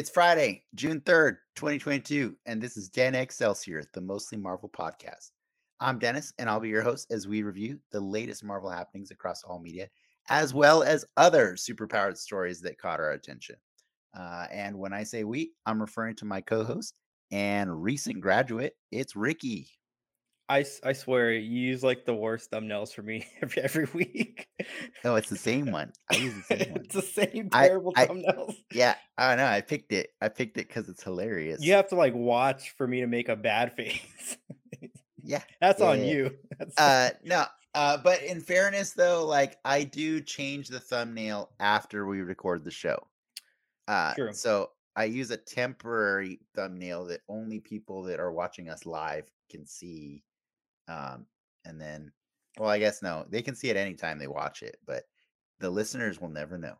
It's Friday, June 3rd, 2022, and this is Dan Excelsior, the Mostly Marvel podcast. I'm Dennis, and I'll be your host as we review the latest Marvel happenings across all media, as well as other superpowered stories that caught our attention. Uh, and when I say we, I'm referring to my co host and recent graduate, it's Ricky. I, I swear you use like the worst thumbnails for me every every week. Oh, it's the same one. I use the same one. it's the same terrible I- thumbnails. Yeah, I don't know. I picked it. I picked it because it's hilarious. You have to like watch for me to make a bad face. Yeah. That's Yeah, on yeah. you. That's Uh no. Uh but in fairness though, like I do change the thumbnail after we record the show. Uh True. so I use a temporary thumbnail that only people that are watching us live can see. Um and then well, I guess no, they can see it anytime they watch it, but the listeners will never know.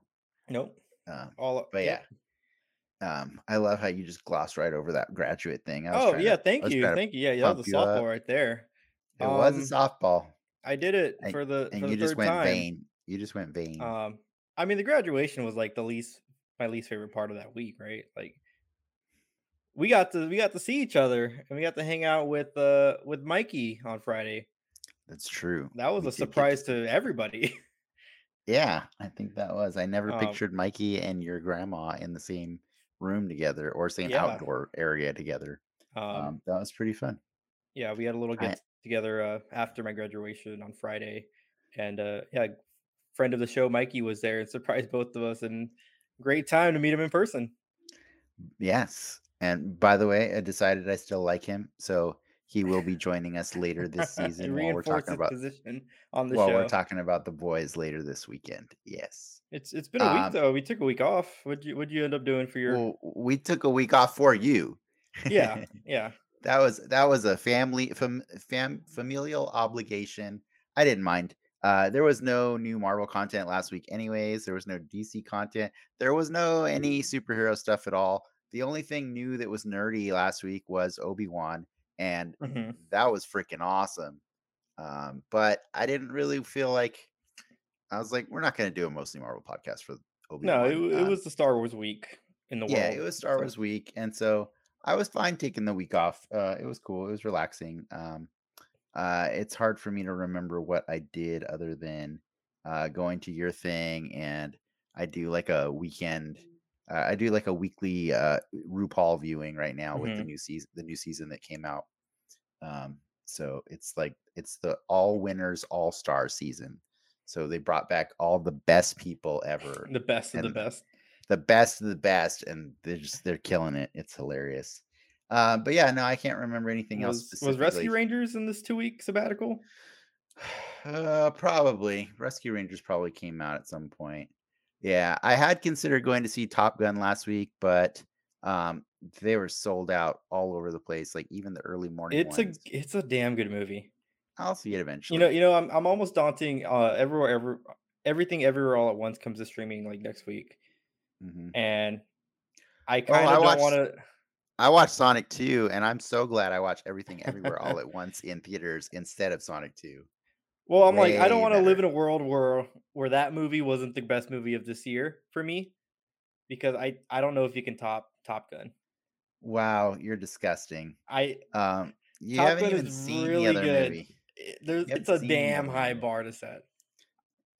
nope. Um All but yeah. yep. Um I love how you just gloss right over that graduate thing. Was Oh yeah, to- thank was you, thank you. Yeah, that was a softball right there. It was Um, a softball. I did it And- for the And for you the just went time. vain. You just went vain. Um, I mean, the graduation was like the least my least favorite part of that week, right? Like we got to we got to see each other and we got to hang out with uh with Mikey on Friday. That's true. That was We a did get to surprise to everybody. Yeah, I think that was. I never Um, pictured Mikey and your grandma in the same room together or same Yeah. outdoor area together. Um, Um, that was pretty fun. yeah, we had a little I- get together uh, after my graduation on Friday, and uh, yeah, friend of the show Mikey was there and surprised both of us, and great time to meet him in person. Yes. And by the way, I decided I still like him, so he will be joining us later this season while we're talking about position on the while show. we're talking about the boys later this weekend. Yes. It's it's been a week Um, though. We took a week off. What'd you what'd you end up doing for your? Well, we took a week off for you. yeah, yeah. that was that was a family fam, fam familial obligation. I didn't mind. Uh, there was no new Marvel content last week, anyways. There was no DC content. There was no any superhero stuff at all. The only thing new that was nerdy last week was Obi Wan, and Mhm. that was freaking awesome. Um, but I didn't really feel like I was like, we're not going to do a mostly Marvel podcast for Obi. No, it, it was the Star Wars week in the yeah, world. it was Star so- Wars week, and so I was fine taking the week off. Uh, it was cool. It was relaxing. Um, uh, it's hard for me to remember what I did other than uh, going to your thing, and I do like a weekend. Uh, I do like a weekly uh, RuPaul viewing right now with the Mhm. new season, the new season that came out. Um, so it's like it's the all winners, all star season. So they brought back all the best people ever The best of the best. the best of the best, and they're just they're killing it. It's hilarious. Uh, but yeah, no, I can't remember anything else. Was, was Rescue. Rangers in this two week sabbatical? Uh, probably Rescue Rangers probably came out at some point. Yeah, I had considered going to see Top Gun last week, but um, they were sold out all over the place. Like even the early morning It's a it's a damn good movie. I'll see it eventually. You know, you know, I'm I'm almost daunting. Uh, everywhere, ever, everything, everywhere, all at once comes to streaming like next week, Mhm. and I Well, kind of don't want to. I watched Sonic 2, and I'm so glad I watched everything everywhere all at once in theaters instead of Sonic 2. Well, I'm like, I don't want to live in a world where where that movie wasn't the best movie of this year for me, because I I don't know if you can top Top Gun. Wow, you're disgusting. I Um, you Top haven't Gun even seen really the other good. movie. there's it's a damn high movie. bar to set.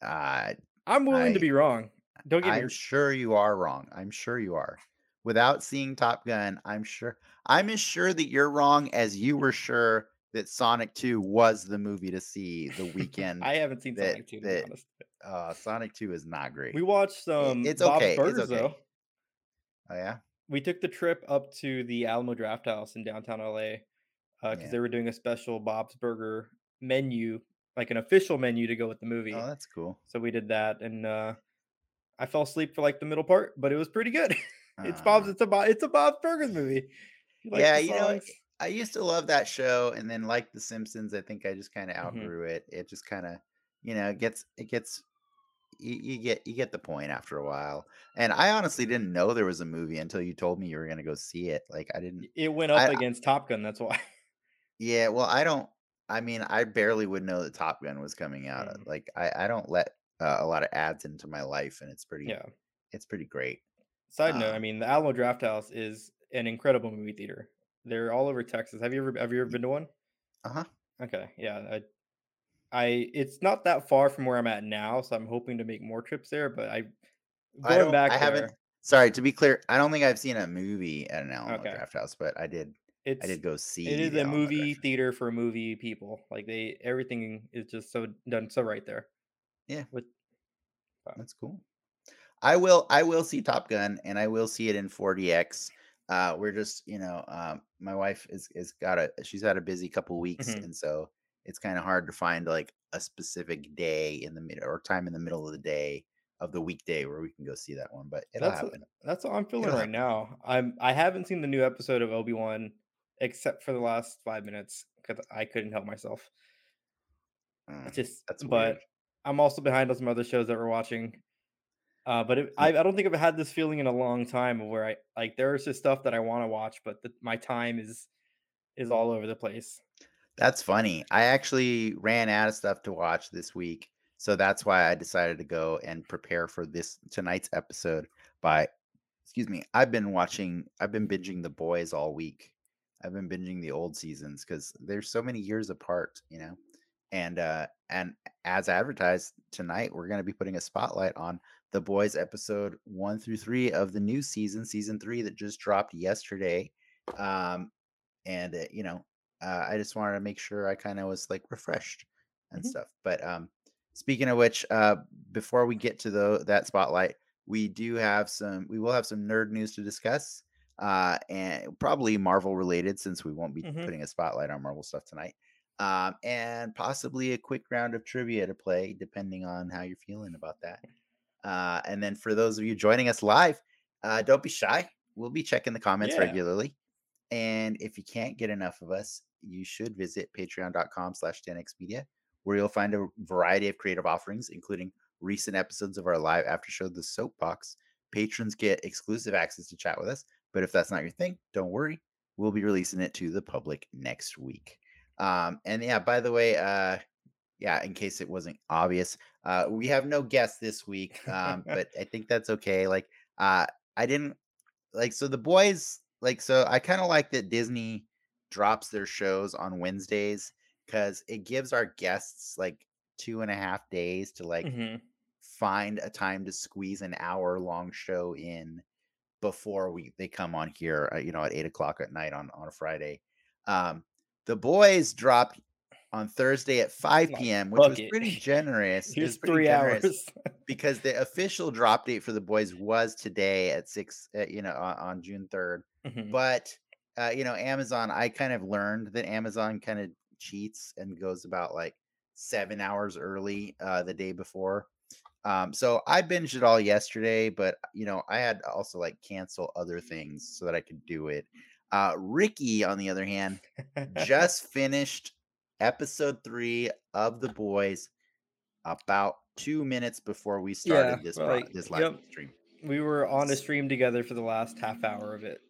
Uh, I'm willing to be wrong. Don't get me. I'm sure you are wrong. I'm sure you are. Without seeing Top Gun, I'm sure I'm as sure that you're wrong as you were sure that Sonic 2 was the movie to see the weekend. I haven't seen that- Sonic 2 to that- be honest. uh, Sonic 2 is not great. We watched some it's Bob's okay, it's okay. though. oh yeah, We took the trip up to the Alamo Draft House in downtown LA because Yeah. they were doing a special Bob's Burger menu, like an official menu to go with the movie. oh that's cool. So we did that, and uh, I fell asleep for like the middle part, but it was pretty good. it's Uh, Bob's. It's a Bob. It's a Bob's Burgers movie. You like yeah, you know? I used to love that show, and then like The Simpsons, I think I just kind of Mhm. outgrew it. It just kind of, you know, it gets it gets you, you get you get the point after a while. And I honestly didn't know there was a movie until you told me you were gonna go see it. Like I didn't. it went up I- against Top Gun. That's why. Yeah, well, I don't. I mean, I barely would know that Top Gun was coming out. Mm. Like I I don't let uh, a lot of ads into my life, and it's pretty yeah. it's pretty great. Side note, I Um, mean, the Alamo Drafthouse is an incredible movie theater. They're all over Texas. Have you ever have you ever been to one? uh-huh. Okay, yeah, I I it's not that far from where I'm at now, so I'm hoping to make more trips there, but I I going I back haven't sorry, to be clear, I don't think I've seen a movie at an Alamo okay. Draft House, but I did I did go see It is a Alamo movie theater for movie people. Like they everything is just so done so right there. Yeah, With uh, that's cool. I will I will see Top Gun and I will see it in 4DX. Uh we're just, you know, um my wife is is got a she's had a busy couple weeks mhm. and so it's kind of hard to find like a specific day in the middle or time in the middle of the day of the weekday where we can go see that one, but it'll That's happen. that's how I'm feeling It'll right happen. now. I'm I haven't seen the new episode of Obi-Wan except for the last 5 minutes because I couldn't help myself. Mm, just that's weird. but I'm also behind on some other shows that we're watching. Uh, but it, I I don't think I've had this feeling in a long time of where I like there's just stuff that I want to watch, but the, my time is is all over the place. that's funny. I actually ran out of stuff to watch this week, so that's why I decided to go and prepare for this tonight's episode by Excuse me. I've been watching I've been binging The Boys all week. I've been binging the old seasons because they're so many years apart, you know? And, uh, and as advertised, tonight, we're gonna be putting a spotlight on The Boys episode 1 through 3 of the new season, season 3 that just dropped yesterday. Um, and, uh, you know, uh, I just wanted to make sure I kinda was, like, refreshed and Mhm, stuff. But, um, speaking of which, uh, before we get to the that spotlight, we do have some we will have some nerd news to discuss, uh, and probably Marvel related since we won't be mhm. putting a spotlight on Marvel stuff tonight. Um, and possibly a quick round of trivia to play, depending on how you're feeling about that. Uh, and then for those of you joining us live, uh, don't be shy. We'll be checking the comments Yeah. regularly. And if you can't get enough of us, you should visit patreon.com slash 10x media, where you'll find a variety of creative offerings, including recent episodes of our live after show, The Soapbox. Patrons get exclusive access to chat with us. But if that's not your thing, don't worry. We'll be releasing it to the public next week. Um, and yeah, by the way, uh, yeah, in case it wasn't obvious, uh, we have no guests this week, um, but I think that's okay. Like, uh, I didn't like so the boys like so I kind of like that Disney drops their shows on Wednesdays because it gives our guests like two and a half days to like Mhm. find a time to squeeze an hour long show in before we they come on here, uh, you know, at eight o'clock at night on on a Friday. Um, the boys dropped on Thursday at 5 p.m., which was pretty generous. Here's pretty 3 generous hours. because the official drop date for the boys was today at six, uh, you know, on, on June 3rd. Mhm. But, uh, you know, Amazon, I kind of learned that Amazon kind of cheats and goes about like seven hours early uh, the day before. Um, so I binged it all yesterday, but you know, I had to also like cancel other things so that I could do it. Uh, Ricky, on the other hand, just finished episode three of The Boys about two minutes before we Yeah, started this but, pro- this live yep. stream. We were on a stream together for the last half hour of it.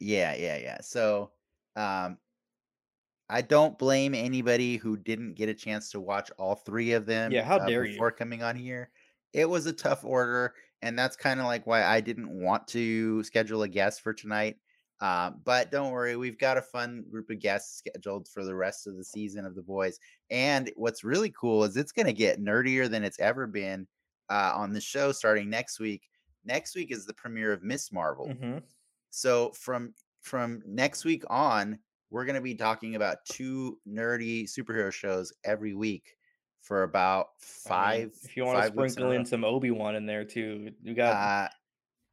Yeah, yeah, yeah. So, um, I don't blame anybody who didn't get a chance to watch all three of them. Yeah, how uh, dare you? before coming on here. It was a tough order, and that's kind of like why I didn't want to schedule a guest for tonight. Uh, but don't worry, we've got a fun group of guests scheduled for the rest of the season of The Boys. And what's really cool is it's going to get nerdier than it's ever been uh, on the show starting next week. Next week is the premiere of Ms. Marvel. Mhm. So from from next week on, we're going to be talking about two nerdy superhero shows every week for about I mean, 5 if you wanna 5 weeks in sprinkle in some Obi-Wan in there too, you got Uh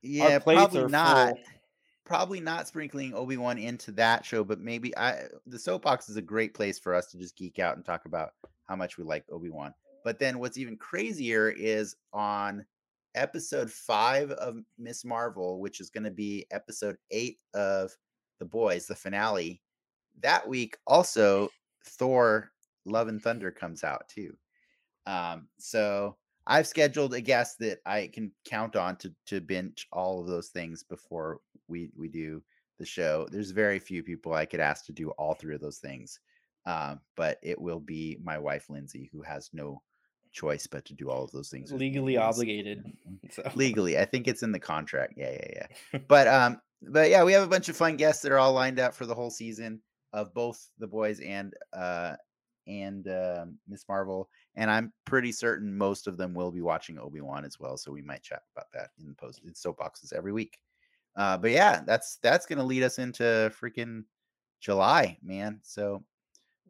yeah, plates probably not. full. Probably not sprinkling Obi-Wan into that show, but maybe I the soapbox is a great place for us to just geek out and talk about how much we like Obi-Wan. But then what's even crazier is on episode 5 of Ms. Marvel, which is going to be episode 8 of The Boys, the finale. That week also Thor Love and Thunder comes out too. Um, so I've scheduled a guest that I can count on to to binge all of those things before we we do the show. There's very few people I could ask to do all three of those things, um, but it will be my wife Lindsay who has no choice but to do all of those things. Legally obligated. So Legally, I think it's in the contract. Yeah, yeah, yeah. but um, but yeah, we have a bunch of fun guests that are all lined up for the whole season of both the boys and uh and uh, Ms. Marvel, and I'm pretty certain most of them will be watching Obi Wan as well. So we might chat about that in the post in soapboxes every week. Uh, but yeah, that's that's gonna lead us into freaking July, man. So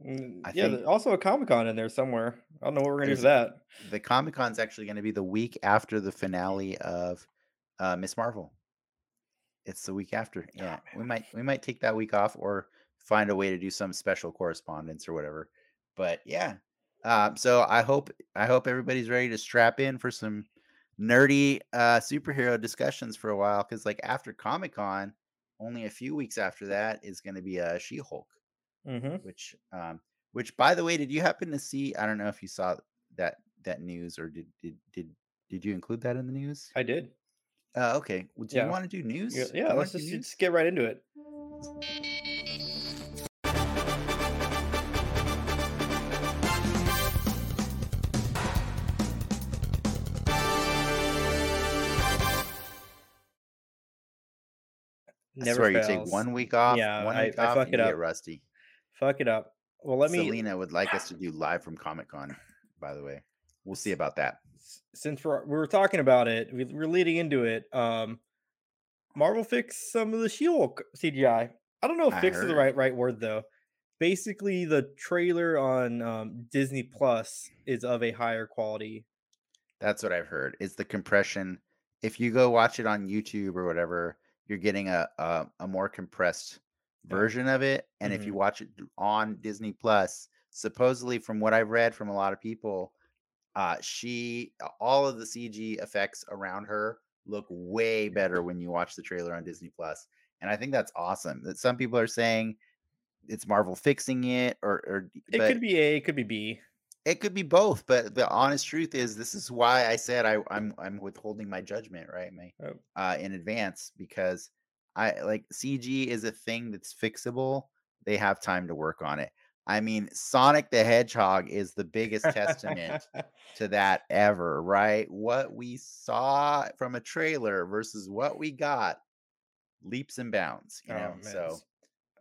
Mm, I yeah, think- also a Comic Con in there somewhere. I don't know what we're gonna do for that. the Comic Con's actually going to be the week after the finale of uh, Ms. Marvel. It's the week after. Yeah, we might we might take that week off or find a way to do some special correspondence or whatever. But yeah, um, so I hope I hope everybody's ready to strap in for some nerdy uh, superhero discussions for a while because like after Comic Con, only a few weeks after that is going to be a She Hulk hmm which um which by the way did you happen to see i don't know if you saw that that news or did did did, did you include that in the news I did. uh okay well, do Yeah. you want to do news Yeah, Do yeah let's just, just get right into it. I Never swear you take one week off Yeah, one I- week I off fuck and it you up. get rusty Fuck it up. Well, let me. selena would like us to do live from comic-con by the way we'll see about that since we're we were talking about it, we, we're leading into it. Um, Marvel fixed some of the She-Hulk CGI. I don't know if I "fix" is the right right word though. Basically, the trailer on um, Disney Plus is of a higher quality. That's what I've heard. It's the compression if you go watch it on YouTube or whatever, you're getting a a, a more compressed Yeah. version of it. And if Mhm. you watch it on Disney Plus, supposedly from what I've read from a lot of people, uh she all of the CG effects around her look way better when you watch the trailer on Disney Plus. And I think that's awesome. That some people are saying it's Marvel fixing it or or It could be A, it could be B. it could be both, but the honest truth is, this is why I said I, I'm I'm withholding my judgment, right, my Oh. uh, in advance because I like CG is a thing that's fixable. They have time to work on it. I mean, Sonic the Hedgehog is the biggest testament to that ever, right? What we saw from a trailer versus what we got, leaps and bounds, you Oh, know. So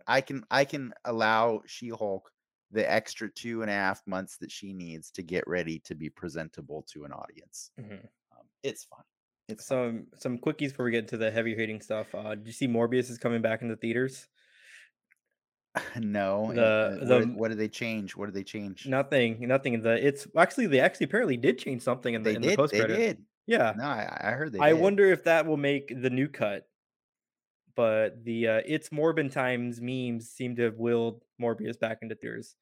I can I can allow She-Hulk the extra two and a half months that she needs to get ready to be presentable to an audience. Mhm. Um, it's fun. It's fun. some some quickies before we get into the heavy hitting stuff. Uh, did you see Morbius is coming back into theaters? no. the- uh, what, the- did, what did they change? What did they change? Nothing, nothing. The it's actually they actually apparently did change something in the they in the post They did. Yeah, No, I, I heard they. I did. wonder if that will make the new cut. But the uh, it's Morbin times memes seem to have willed Morbius back into theaters.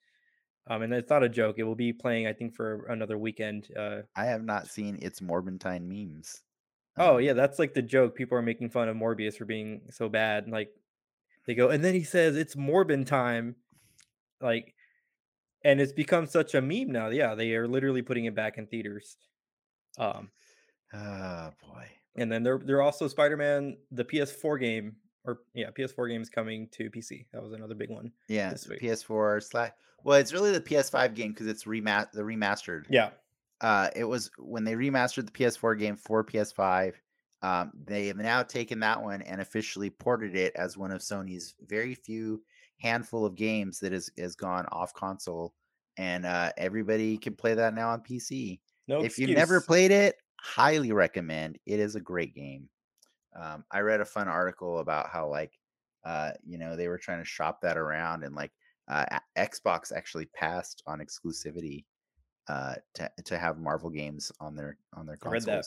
Um, and it's not a joke. It will be playing, I think, for another weekend. Uh, I have not seen its Morbin time memes. oh Um, yeah, that's like the joke. People are making fun of Morbius for being so bad. and, Like they go, and then he says it's Morbin time, like, and it's become such a meme now. Yeah, they are literally putting it back in theaters. Um, Oh boy. and then they're they're also Spider-Man the PS4 game or yeah PS4 games coming to PC. That was another big one. Yeah, this the week. PS4 slash. Well, it's really the PS5 game because it's remat the remastered. Yeah, uh, it was when they remastered the PS4 game for PS5. Um, they have now taken that one and officially ported it as one of Sony's very few handful of games that has has gone off console, and uh, everybody can play that now on PC. no. if you've never played it, highly recommend. It is a great game. Um, I read a fun article about how like uh, you know they were trying to shop that around and like uh, Xbox actually passed on exclusivity uh, to to have Marvel games on their on their consoles. I read that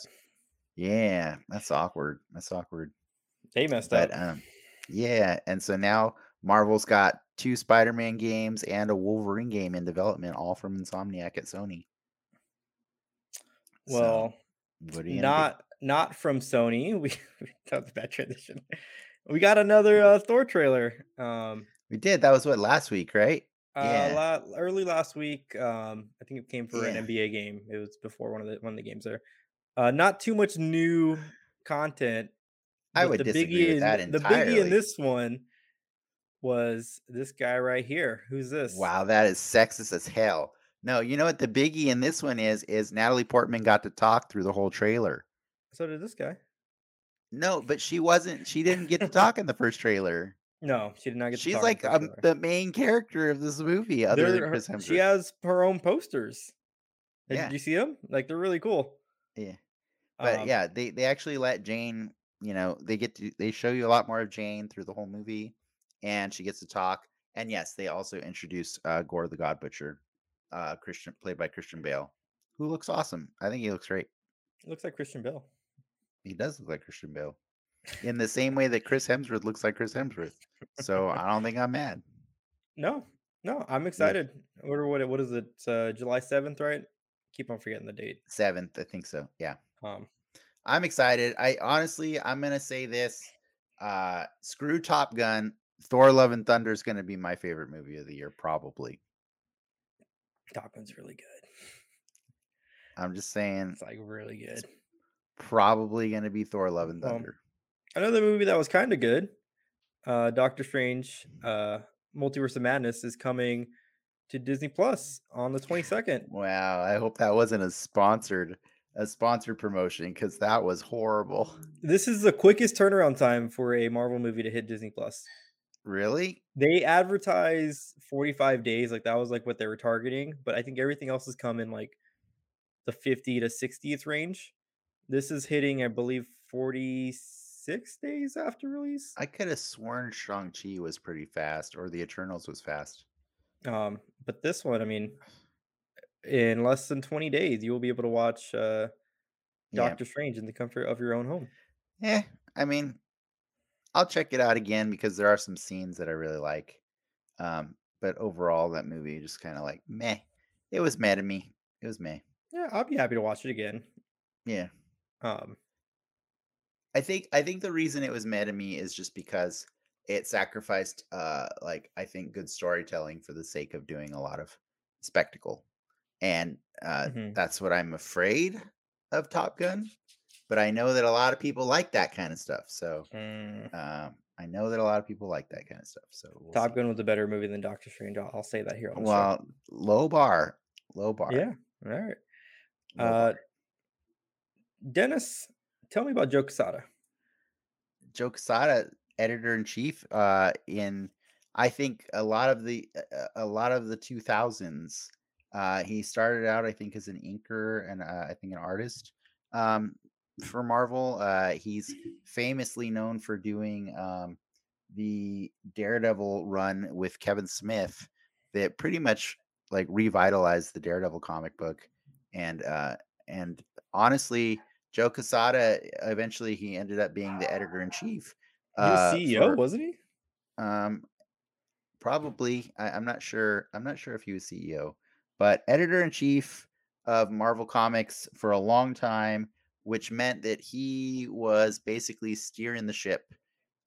Yeah, that's awkward. That's awkward. they messed But up. um, yeah, and so now Marvel's got two Spider-Man games and a Wolverine game in development, all from Insomniac at Sony. So, well, what are you gonna not not from Sony. We that was a bad transition. We got another uh, Thor trailer. Um, We did. That was what last week, right? uh, Yeah. la- early last week. Um, I think it came for Yeah. an NBA game. It was before one of the one of the games there. Uh, not too much new content. I would the disagree biggie with in, that The biggie in this one was this guy right here. Who's this? Wow, that is sexist as hell. No, you know what the biggie in this one is? Is Natalie Portman got to talk through the whole trailer. So did this guy. No, but she wasn't. She didn't get to talk in the first trailer. No, she did not get. To She's like the um, the main character of this movie, other than Chris Hemsworth. she has her own posters. Did Yeah. you see them? Like they're really cool. Yeah. But Um, yeah, they they actually let Jane, you know, they get to they show you a lot more of Jane through the whole movie, and she gets to talk. And yes, they also introduce uh, Gorr the God Butcher, uh, Christian played by Christian Bale, who looks awesome. I think he looks great. looks like Christian Bale. He does look like Christian Bale, in the same way that Chris Hemsworth looks like Chris Hemsworth. So I don't think I'm mad. No, no, I'm excited. What what what is it? Uh, July seventh, right? Keep on forgetting the date. Seventh, I think so. Yeah. Um, I'm excited. I honestly, I'm gonna say this. Uh, screw Top Gun. Thor: Love and Thunder is gonna be my favorite movie of the year, probably. Top Gun's really good. I'm just saying, It's like really good. Probably gonna be Thor: Love and Well, Thunder. Another movie that was kind of good. Uh, Doctor Strange, uh, Multiverse of Madness is coming to Disney Plus on the 22nd. wow, I hope that wasn't a sponsored a sponsored promotion because that was horrible. This is the quickest turnaround time for a Marvel movie to hit Disney Plus. Really? They advertise 45 days, like that was like what they were targeting, but I think everything else has come in like the 50 to 60th range. This is hitting, I believe, 46 days after release. I could have sworn Shang Chi was pretty fast, or The Eternals was fast. Um, but this one, I mean, in less than 20 days, you will be able to watch uh, Yeah. Doctor Strange in the comfort of your own home. Yeah, I mean, I'll check it out again because there are some scenes that I really like. Um, but overall, that movie just kind of like meh. It was meh to me. It was meh. Yeah, I'll be happy to watch it again. Yeah, Um, I think I think the reason it was mad at me is just because it sacrificed, uh, like I think good storytelling for the sake of doing a lot of spectacle, and uh, Mhm. that's what I'm afraid of Top Gun. But I know that a lot of people like that kind of stuff. So mm, um, I know that a lot of people like that kind of stuff. So we'll Top see. Gun was a better movie than Doctor Strange. I'll, I'll say that here on the show. Well, low bar, low bar. Yeah. All right. low Uh, bar. Dennis, tell me about Joe Quesada. Joe Quesada, editor in chief, uh, in I think a lot of the a- a lot of the two thousands. Uh, he started out, I think, as an inker and uh, I think an artist um, for Marvel. Uh, he's famously known for doing um, the Daredevil run with Kevin Smith, that pretty much like revitalized the Daredevil comic book, and uh, and honestly, Joe Quesada eventually he ended up being the editor in chief. He was uh, CEO, for- wasn't he? um, probably. I, I'm not sure. I'm not sure if he was CEO, but editor in chief of Marvel Comics for a long time, which meant that he was basically steering the ship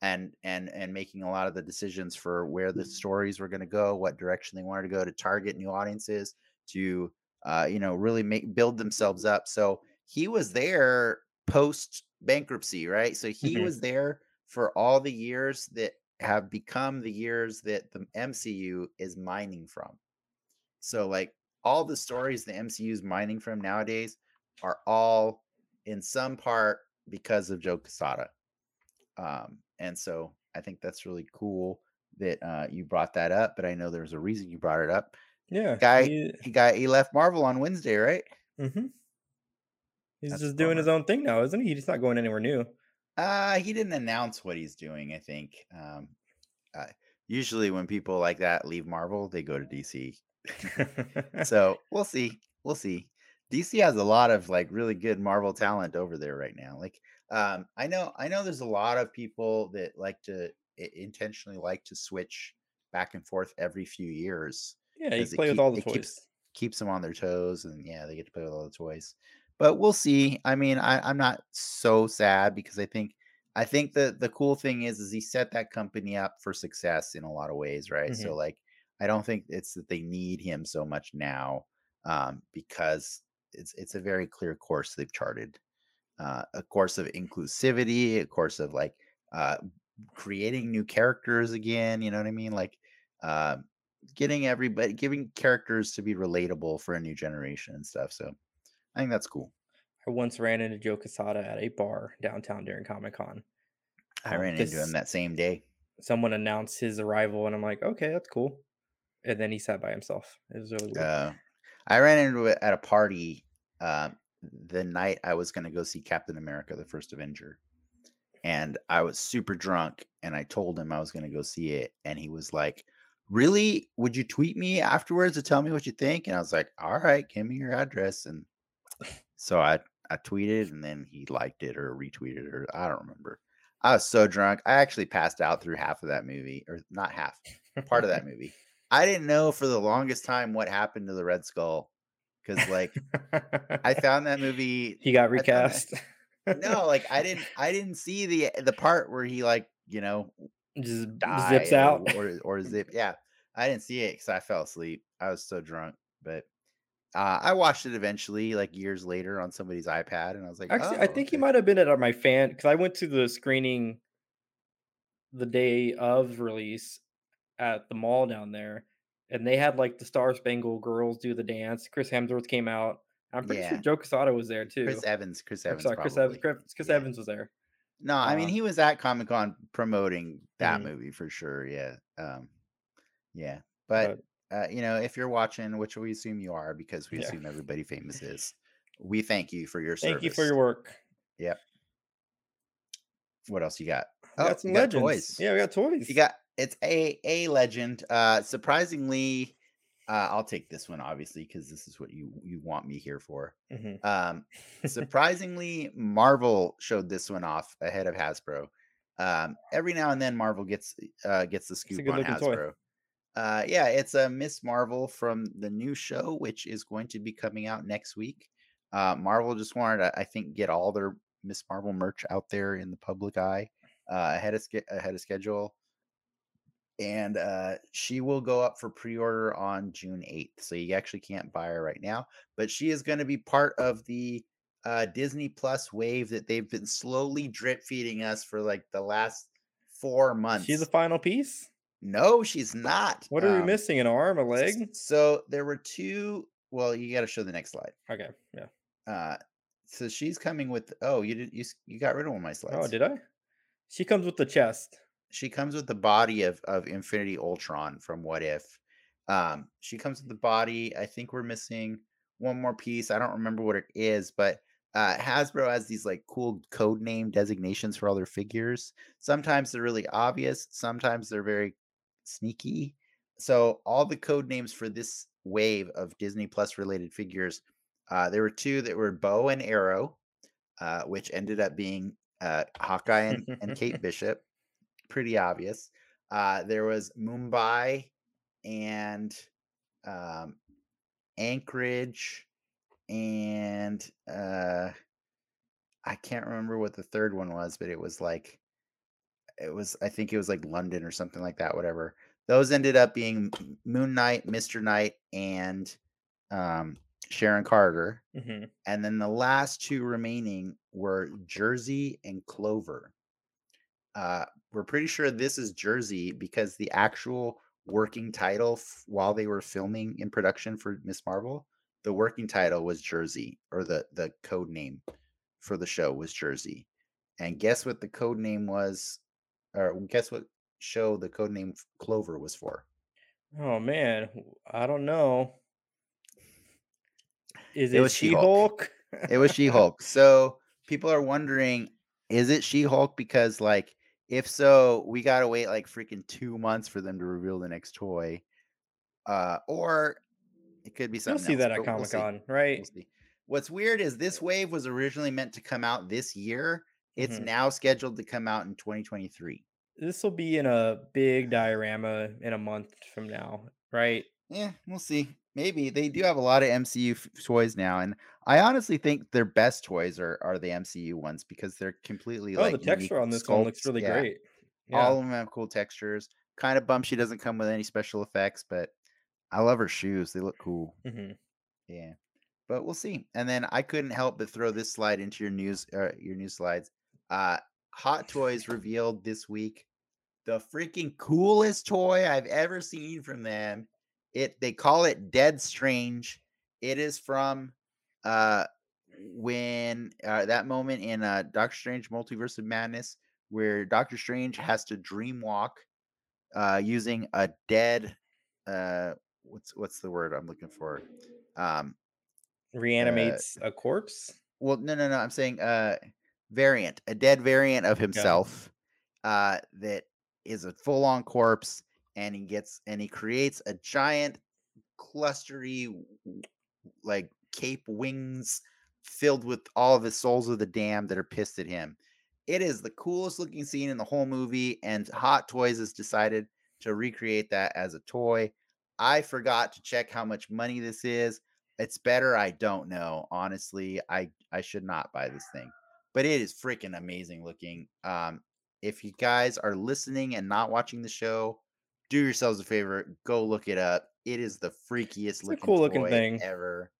and and and making a lot of the decisions for where the stories were going to go, what direction they wanted to go to target new audiences, to uh, you know really make build themselves up. So he was there post bankruptcy, right? So he Mhm. was there for all the years that have become the years that the MCU is mining from. So like all the stories the MCU is mining from nowadays are all in some part because of Joe Quesada. Um, and so I think that's really cool that uh, you brought that up. But I know there's a reason you brought it up. Yeah. Guy- he- He got he left Marvel on Wednesday, right? mhm. He's That's just doing his own thing now, isn't he? He's not going anywhere new. Uh, he didn't announce what he's doing. I think. Um, uh, usually when people like that leave Marvel, they go to DC. so we'll see. We'll see. DC has a lot of like really good Marvel talent over there right now. Like, um, I know, I know, there's a lot of people that like to intentionally like to switch back and forth every few years. yeah, you play with all the toys. keeps- Keeps them on their toes, and yeah, they get to play with all the toys. But we'll see. I mean, I, I'm not so sad because I think, I think the the cool thing is, is he set that company up for success in a lot of ways, right? So like, I don't think it's that they need him so much now um, because it's it's a very clear course they've charted, uh, a course of inclusivity, a course of like uh, creating new characters again. You know what I mean? Like, uh, getting everybody giving characters to be relatable for a new generation and stuff. So I think that's cool. I once ran into Joe Quesada at a bar downtown during Comic Con. I Um, ran into him that same day. someone announced his arrival, and I'm like, okay, that's cool. And then he sat by himself. It was really weird. Uh, I ran into it at a party um, the night I was going to go see Captain America: The First Avenger, and I was super drunk, and I told him I was going to go see it, and he was like, "Really? Would you tweet me afterwards to tell me what you think?" And I was like, "All right, give me your address." And so I I tweeted, and then he liked it or retweeted it, or I don't remember. I was so drunk, I actually passed out through half of that movie, or not half, part of that movie. I didn't know for the longest time what happened to the Red Skull because, like, I found that movie. he got that- recast. No, like I didn't. I didn't see the the part where he like you know just zips or- out. or or zip. Yeah, I didn't see it because I fell asleep. I was so drunk, but. Uh, I watched it eventually, like years later, on somebody's iPad, and I was like, Actually, I "Oh, think he might have been at my fan because I went to the screening the day of release at the mall down there, and they had like the Star Spangled Girls do the dance. Chris Hemsworth came out. I'm pretty Yeah. sure Joe Quesada was there too. Chris Evans. Chris Evans. sorry, Chris Evans. Chris, Chris Yeah. Evans was there. No, I mean Uh, he was at Comic Con promoting that Mhm. movie for sure. Yeah, um, yeah. But uh, you know, if you're watching, which we assume you are, because we Yeah. assume everybody famous is, we thank you for your service. Thank you for your work. Yep. What else you got? We Oh, got some you got toys. Yeah, we got toys. You got it's a a legend. Uh, surprisingly, uh, I'll take this one obviously because this is what you you want me here for. Mhm. Um, surprisingly, Marvel showed this one off ahead of Hasbro. Um, every now and then, Marvel gets uh, gets the scoop on good-looking toy. Uh, yeah, it's a Ms. Marvel from the new show, which is going to be coming out next week. Uh, Marvel just wanted to, I think, get all their Ms. Marvel merch out there in the public eye uh, ahead of sch- ahead of schedule, and uh, she will go up for pre-order on June eighth. So you actually can't buy her right now, but she is going to be part of the uh, Disney Plus wave that they've been slowly drip feeding us for like the last four months. She's the final piece. No, she's not. What are we Um, missing? An arm, a leg? So there were two. Well, you got to show the next slide. Okay, yeah. Uh, so she's coming with. Oh, you did. You you got rid of one of my slides. Oh, did I? She comes with the chest. she comes with the body of of Infinity Ultron from What If. Um, she comes with the body. I think we're missing one more piece. I don't remember what it is, but uh, Hasbro has these like cool code name designations for all their figures. Sometimes they're really obvious. Sometimes they're very sneaky. So all the code names for this wave of Disney Plus related figures, uh, there were two that were Bow and Arrow, uh, which ended up being uh, Hawkeye and, and Kate Bishop. Pretty obvious. Uh, there was Mumbai and um, Anchorage, and uh, I can't remember what the third one was, but it was like it was. I think it was like London or something like that. Whatever. Those ended up being Moon Knight, Mister Knight, and um, Sharon Carter. hmm And then the last two remaining were Jersey and Clover. Uh, we're pretty sure this is Jersey because the actual working title f- while they were filming in production for Ms. Marvel, the working title was Jersey, or the the code name for the show was Jersey. And guess what the code name was, or guess what show the code name Clover was for? Oh man, I don't know. Is It it, was She-Hulk. She-Hulk? It was She Hulk. So people are wondering, is it She Hulk? Because like, if so, we gotta wait like freaking two months for them to reveal the next toy, uh, or it could be something. You'll see else, that at we'll Comic. Con, right? We'll. What's weird is this wave was originally meant to come out this year. It's Mhm. now scheduled to come out in 2023. This will be in a big diorama in a month from now, right? Yeah, we'll see. Maybe they do have a lot of MCU f- toys now, and I honestly think their best toys are are the MCU ones because they're completely Oh, like the texture on this one looks really Yeah. great. All of them have cool textures. Kind of bummed she doesn't come with any special effects, but I love her shoes. They look cool. hmm Yeah, but we'll see. And then I couldn't help but throw this slide into your news, uh, your news slides. Uh, Hot Toys revealed this week the freaking coolest toy I've ever seen from them. It they call it Dead Strange. It is from uh when uh, that moment in uh Doctor Strange Multiverse of Madness where Doctor Strange has to dream walk uh using a dead uh what's what's the word I'm looking for? Um Reanimates a corpse. well no no no I'm saying uh variant, a dead variant of himself uh that is a full on corpse and he gets and he creates a giant clustery like cape wings filled with all of his souls of the damned that are pissed at him. It is the coolest looking scene in the whole movie, and Hot Toys has decided to recreate that as a toy. I forgot to check how much money this is. It's better I don't know. Honestly, I I should not buy this thing. But it is freaking amazing looking. Um if you guys are listening and not watching the show, do yourselves a favor, go look it up. It is the freakiest a looking cool looking thing. ever.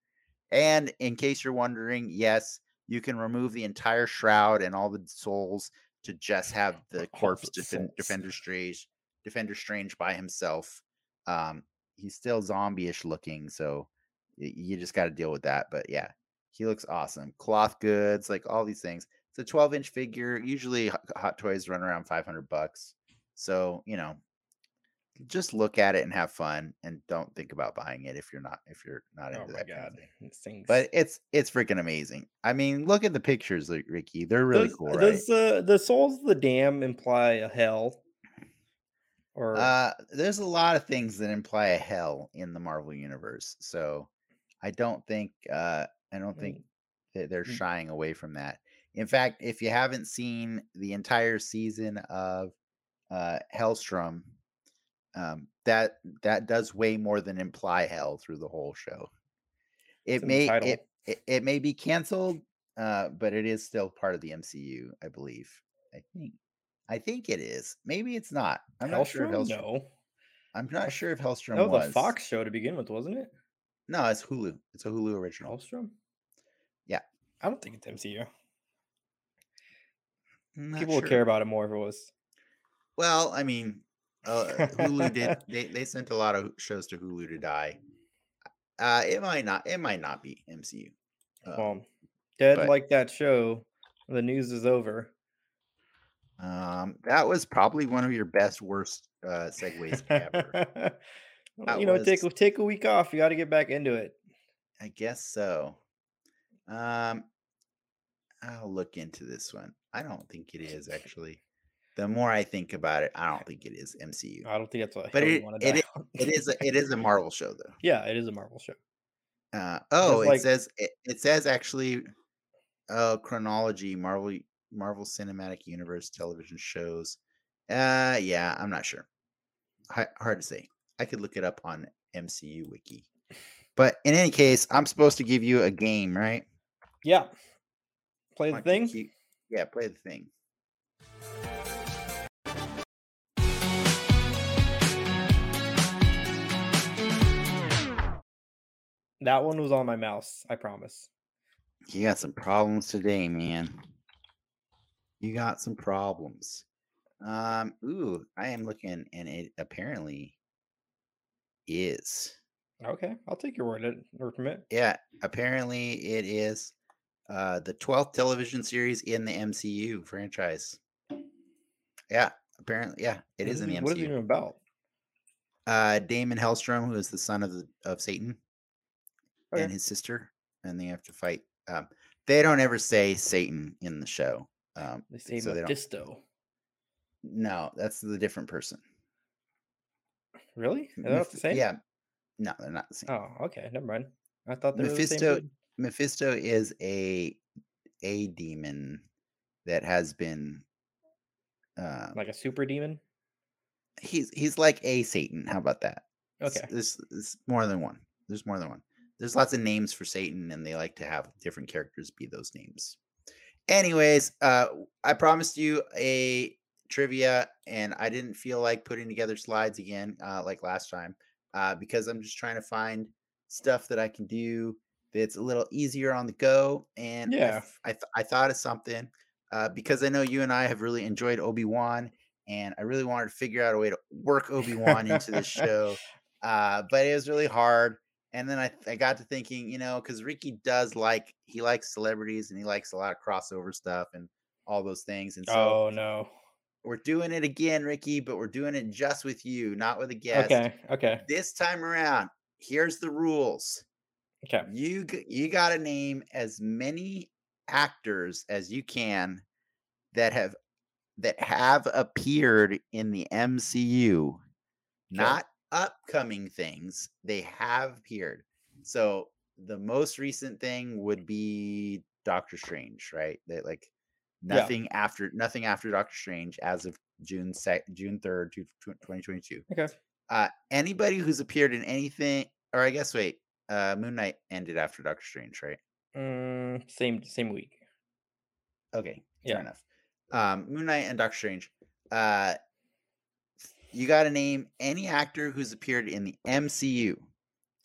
And in case you're wondering, yes, you can remove the entire shroud and all the souls to just have the corpse defend, defender strange defender strange by himself um he's still zombie-ish looking so you just got to deal with that but yeah he looks awesome cloth goods like all these things. It's a 12 inch figure usually Hot- toys run around 500 bucks. So you know just look at it and have fun and don't think about buying it if you're not if you're not into Oh that kind god, of thing but it's it's freaking amazing. I mean look at the pictures ricky they're really does, cool right? does uh, the souls of the dam imply a hell? Or Uh, there's a lot of things that imply a hell in the Marvel universe, so I don't think uh, I don't think that they're Mm. shying away from that. In fact, if you haven't seen the entire season of uh, Helstrom, um, that that does way more than imply hell through the whole show. It the may it, it it may be canceled, uh, but it is still part of the MCU, I believe. I think. I think it is. Maybe it's not. I'm not sure if Helstrom? Helstrom. No. I'm not sure if Helstrom That was was. a Fox show to begin with, wasn't it? No, it's Hulu. It's a Hulu original. Helstrom? I don't think it's MCU. People would sure. care about it more if it was. Well, I mean, uh, Hulu did. They they sent a lot of shows to Hulu to die. Uh, it might not. It might not be MCU. Uh, Well, dead but- like that show. The news is over. um, that was probably one of your best worst uh, segues ever. That you know, take was- a take a week off. You got to get back into it. I guess so. Um, I'll look into this one. I don't think it is actually. The more I think about it, I don't think it is MCU. I don't think that's what. But it- it die i- on. It is. A, it is a Marvel show though. yeah, it is a Marvel show. Uh, oh, it like- says it, it says actually, uh, chronology Marvel Marvel Cinematic Universe television shows. Uh, yeah, I'm not sure. Hi- hard to say. I could look it up on MCU Wiki. But in any case, I'm supposed to give you a game, right? Yeah. Play the thing. yeah, play the thing. That one was on my mouse. I promise. You got some problems today, man. You got some problems. Um, ooh, I am looking, and it apparently is. Okay, I'll take your word, word from it. Yeah, apparently it is uh the 12th television series in the MCU franchise. Yeah, apparently, yeah, it What is in the MCU. What is it even about? Uh Damon Hellstrom, who is the son of the of Satan Okay. and his sister, and they have to fight. Um, they don't ever say Satan in the show. Um, They say so Mephisto. no, that's the different person. Really? That Meph- the same? Yeah, no, they're not the same. Oh, okay. Never mind. I thought they were the same Mephisto- dude. Mephisto is a a demon that has been uh like a super demon. he's he's like a Satan. How about that? Okay. There's, there's more than one. There's more than one. There's lots of names for Satan, and they like to have different characters be those names. Anyways, uh, I promised you a trivia, and I didn't feel like putting together slides again, uh, like last time, uh, because I'm just trying to find stuff that I can do that's a little easier on the go. And I Yeah. I, th- I thought of something uh, because I know you and I have really enjoyed Obi Wan, and I really wanted to figure out a way to work Obi Wan into this show. Uh, but it was really hard. And then I, I got to thinking, you know, because Ricky does like he likes celebrities and he likes a lot of crossover stuff and all those things. And so Oh no. we're doing it again, Ricky, but we're doing it just with you, not with a guest. Okay. Okay. This time around, here's the rules. Okay. You you got to name as many actors as you can that have that have appeared in the MCU, not upcoming things. They have appeared. So the most recent thing would be Doctor Strange, right? That like Yeah. nothing after nothing after Doctor Strange as of June sec- June 3rd, 2022. Okay. Uh anybody who's appeared in anything or I guess wait, uh Moon Knight ended after Doctor Strange, right? Mm, same same week. Okay, Yeah. fair enough. Um, Moon Knight and Doctor Strange. Uh, you got to name any actor who's appeared in the MCU,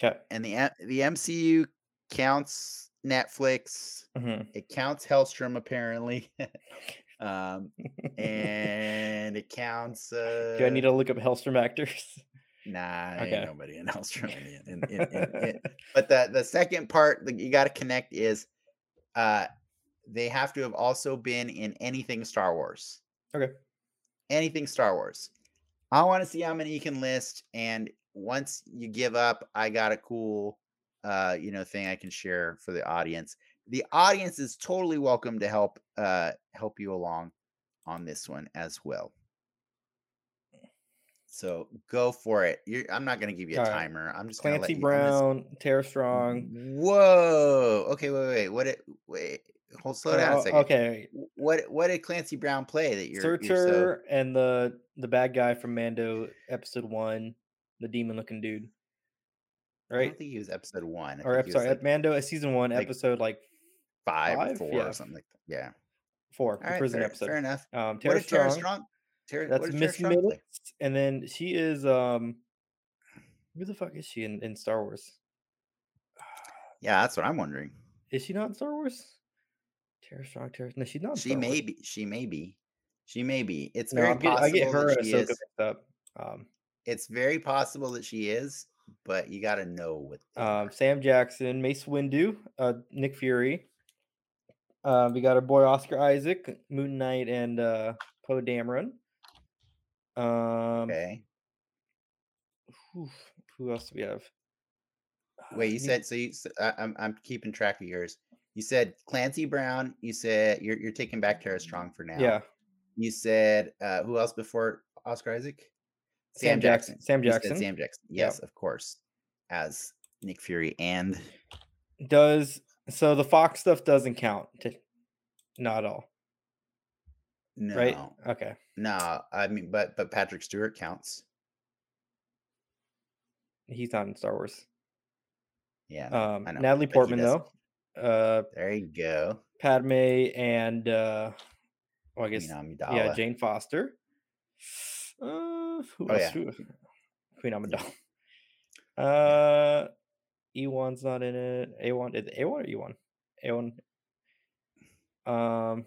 Okay. and the the MCU counts Netflix. hmm It counts Helstrom apparently, um, and it counts. Uh, Do I need to look up Helstrom actors? Nah, Okay. ain't nobody in in, in, in, in- but the the second part that you got to connect is, uh, they have to have also been in anything Star Wars. Okay. Anything Star Wars. I want to see how many you can list, and once you give up, I got a cool, uh, you know, thing I can share for the audience. The audience is totally welcome to help, uh, help you along on this one as well. So go for it. You're, I'm not going to give you a All right. timer. I'm just going to let Clancy you. I'm Brown, Tara Strong. Whoa. Okay. Wait. Wait. What? It, wait. Hold. Slow down a Oh, second. okay. What? What did Clancy Brown play that you're? you're so, Surtur and the the bad guy from Mando episode one, the demon looking dude. I Right? don't think he was episode one. I Or think ep- he was sorry, like Mando uh, season one, like episode like five, or five? four Yeah. or something like that. Yeah. four, All the right. prison Fair, episode. fair enough. Um What Tara did Tara Strong. Strong? Tara, That's what did Tara Miss? Minutes. And then she is um who the fuck is she in, in Star Wars? Yeah, that's what I'm wondering. Is she not in Star Wars? Tara Strong, Tara. No, she's not. She Star Wars. may be. She may be. She may be. It's No, very I get, possible I get her that she is. up. Um, It's very possible that she is, but you got to know what. um. Sam Jackson, Mace Windu, uh, Nick Fury. Uh, we got our boy Oscar Isaac, Moon Knight, and uh, Poe Dameron. Um, okay. whew, who else do we have? Wait, you said so. You, s- I, am I'm keeping track of yours. You said Clancy Brown. You said you're you're taking back Tara Strong for now. yeah, You said uh, who else before Oscar Isaac? Sam Jackson. Sam Jackson Sam Jackson. Yep. Yes, of course. As Nick Fury and does so the Fox stuff doesn't count. To, not at all, no, right? Okay. no. I mean, but but Patrick Stewart counts. He's not in Star Wars. Yeah, Um, know, Natalie Portman though. Uh, there you go. Padme and uh, well, I guess Queen yeah, Jane Foster. Uh, who Oh, else? yeah. Queen Amidala. Uh, Ewan's not in it. A1 is it A1 or E1? A1. Um,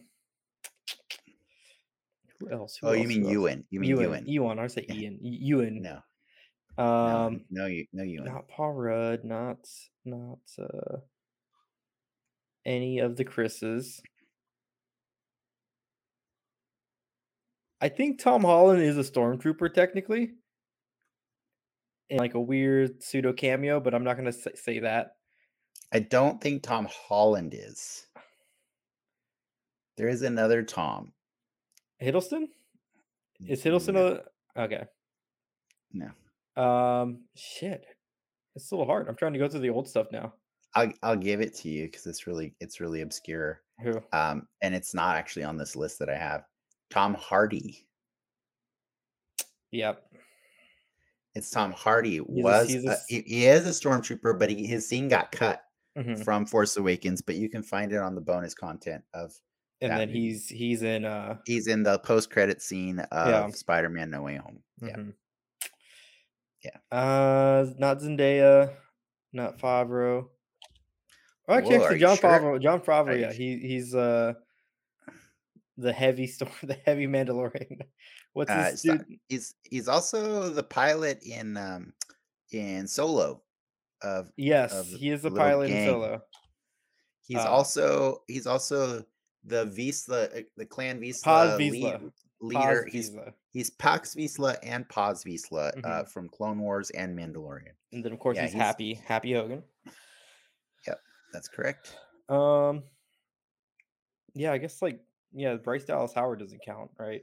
who else? Who Oh, you mean else? Ewan? You mean Ewan. Ewan? I say. Ian. E- Ewan. No, Um, no, no, you, no, Ewan. not Paul Rudd. Not not uh any of the Chris's. I think Tom Holland is a stormtrooper technically, in like a weird pseudo cameo, but I'm not gonna say, say that. I don't think Tom Holland is. There is another Tom. Hiddleston is Hiddleston No, a okay? no. Um, shit, it's a little hard. I'm trying to go through the old stuff now. I'll I'll give it to you because it's really it's really obscure. Who? Um, and it's not actually on this list that I have. Tom Hardy. Yep. It's Tom Hardy. a- Was he's a a- he, he is a stormtrooper, but he, his scene got cut mhm. from Force Awakens. But you can find it on the bonus content of. And that then movie. he's he's in uh He's in the post credit scene of Yeah. Spider-Man: No Way Home. Yeah. mhm. Yeah. Uh, not Zendaya, not Favreau. Oh, actually, Whoa, actually, John sure? Favreau. Jon Favreau. Are Yeah, he he's uh the heavy storm, the heavy Mandalorian. What's Uh, his so- dude? he's he's also the pilot in um in Solo. Of Yes, of he is the pilot in. Solo. He's Uh, also he's also the Vizsla, uh, the clan Paz Vizsla lead, leader. Paz He's Vizsla. he's Pax Vizsla and Paz Vizsla uh, Mhm. from Clone Wars and Mandalorian. And then of course Yeah, he's he's- Happy, Happy Hogan. Yep, that's correct. Um, yeah, I guess like yeah, Bryce Dallas Howard doesn't count, right?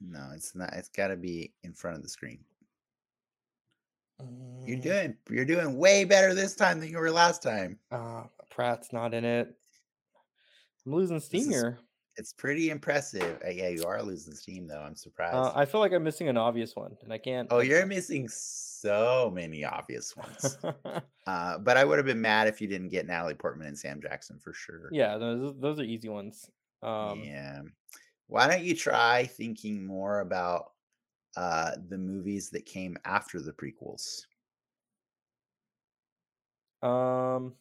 No, it's not. It's got to be in front of the screen. You're Mm, doing you're doing way better this time than you were last time. Uh, Pratt's not in it. I'm losing steam is- here. It's pretty impressive. Uh, yeah, you are losing steam though. I'm surprised. Uh, I feel like I'm missing an obvious one, and I can't. oh, you're missing so many obvious ones. uh, but I would have been mad if you didn't get Natalie Portman and Sam Jackson for sure. yeah, those those are easy ones. Um, yeah. Why don't you try thinking more about uh, the movies that came after the prequels? Um,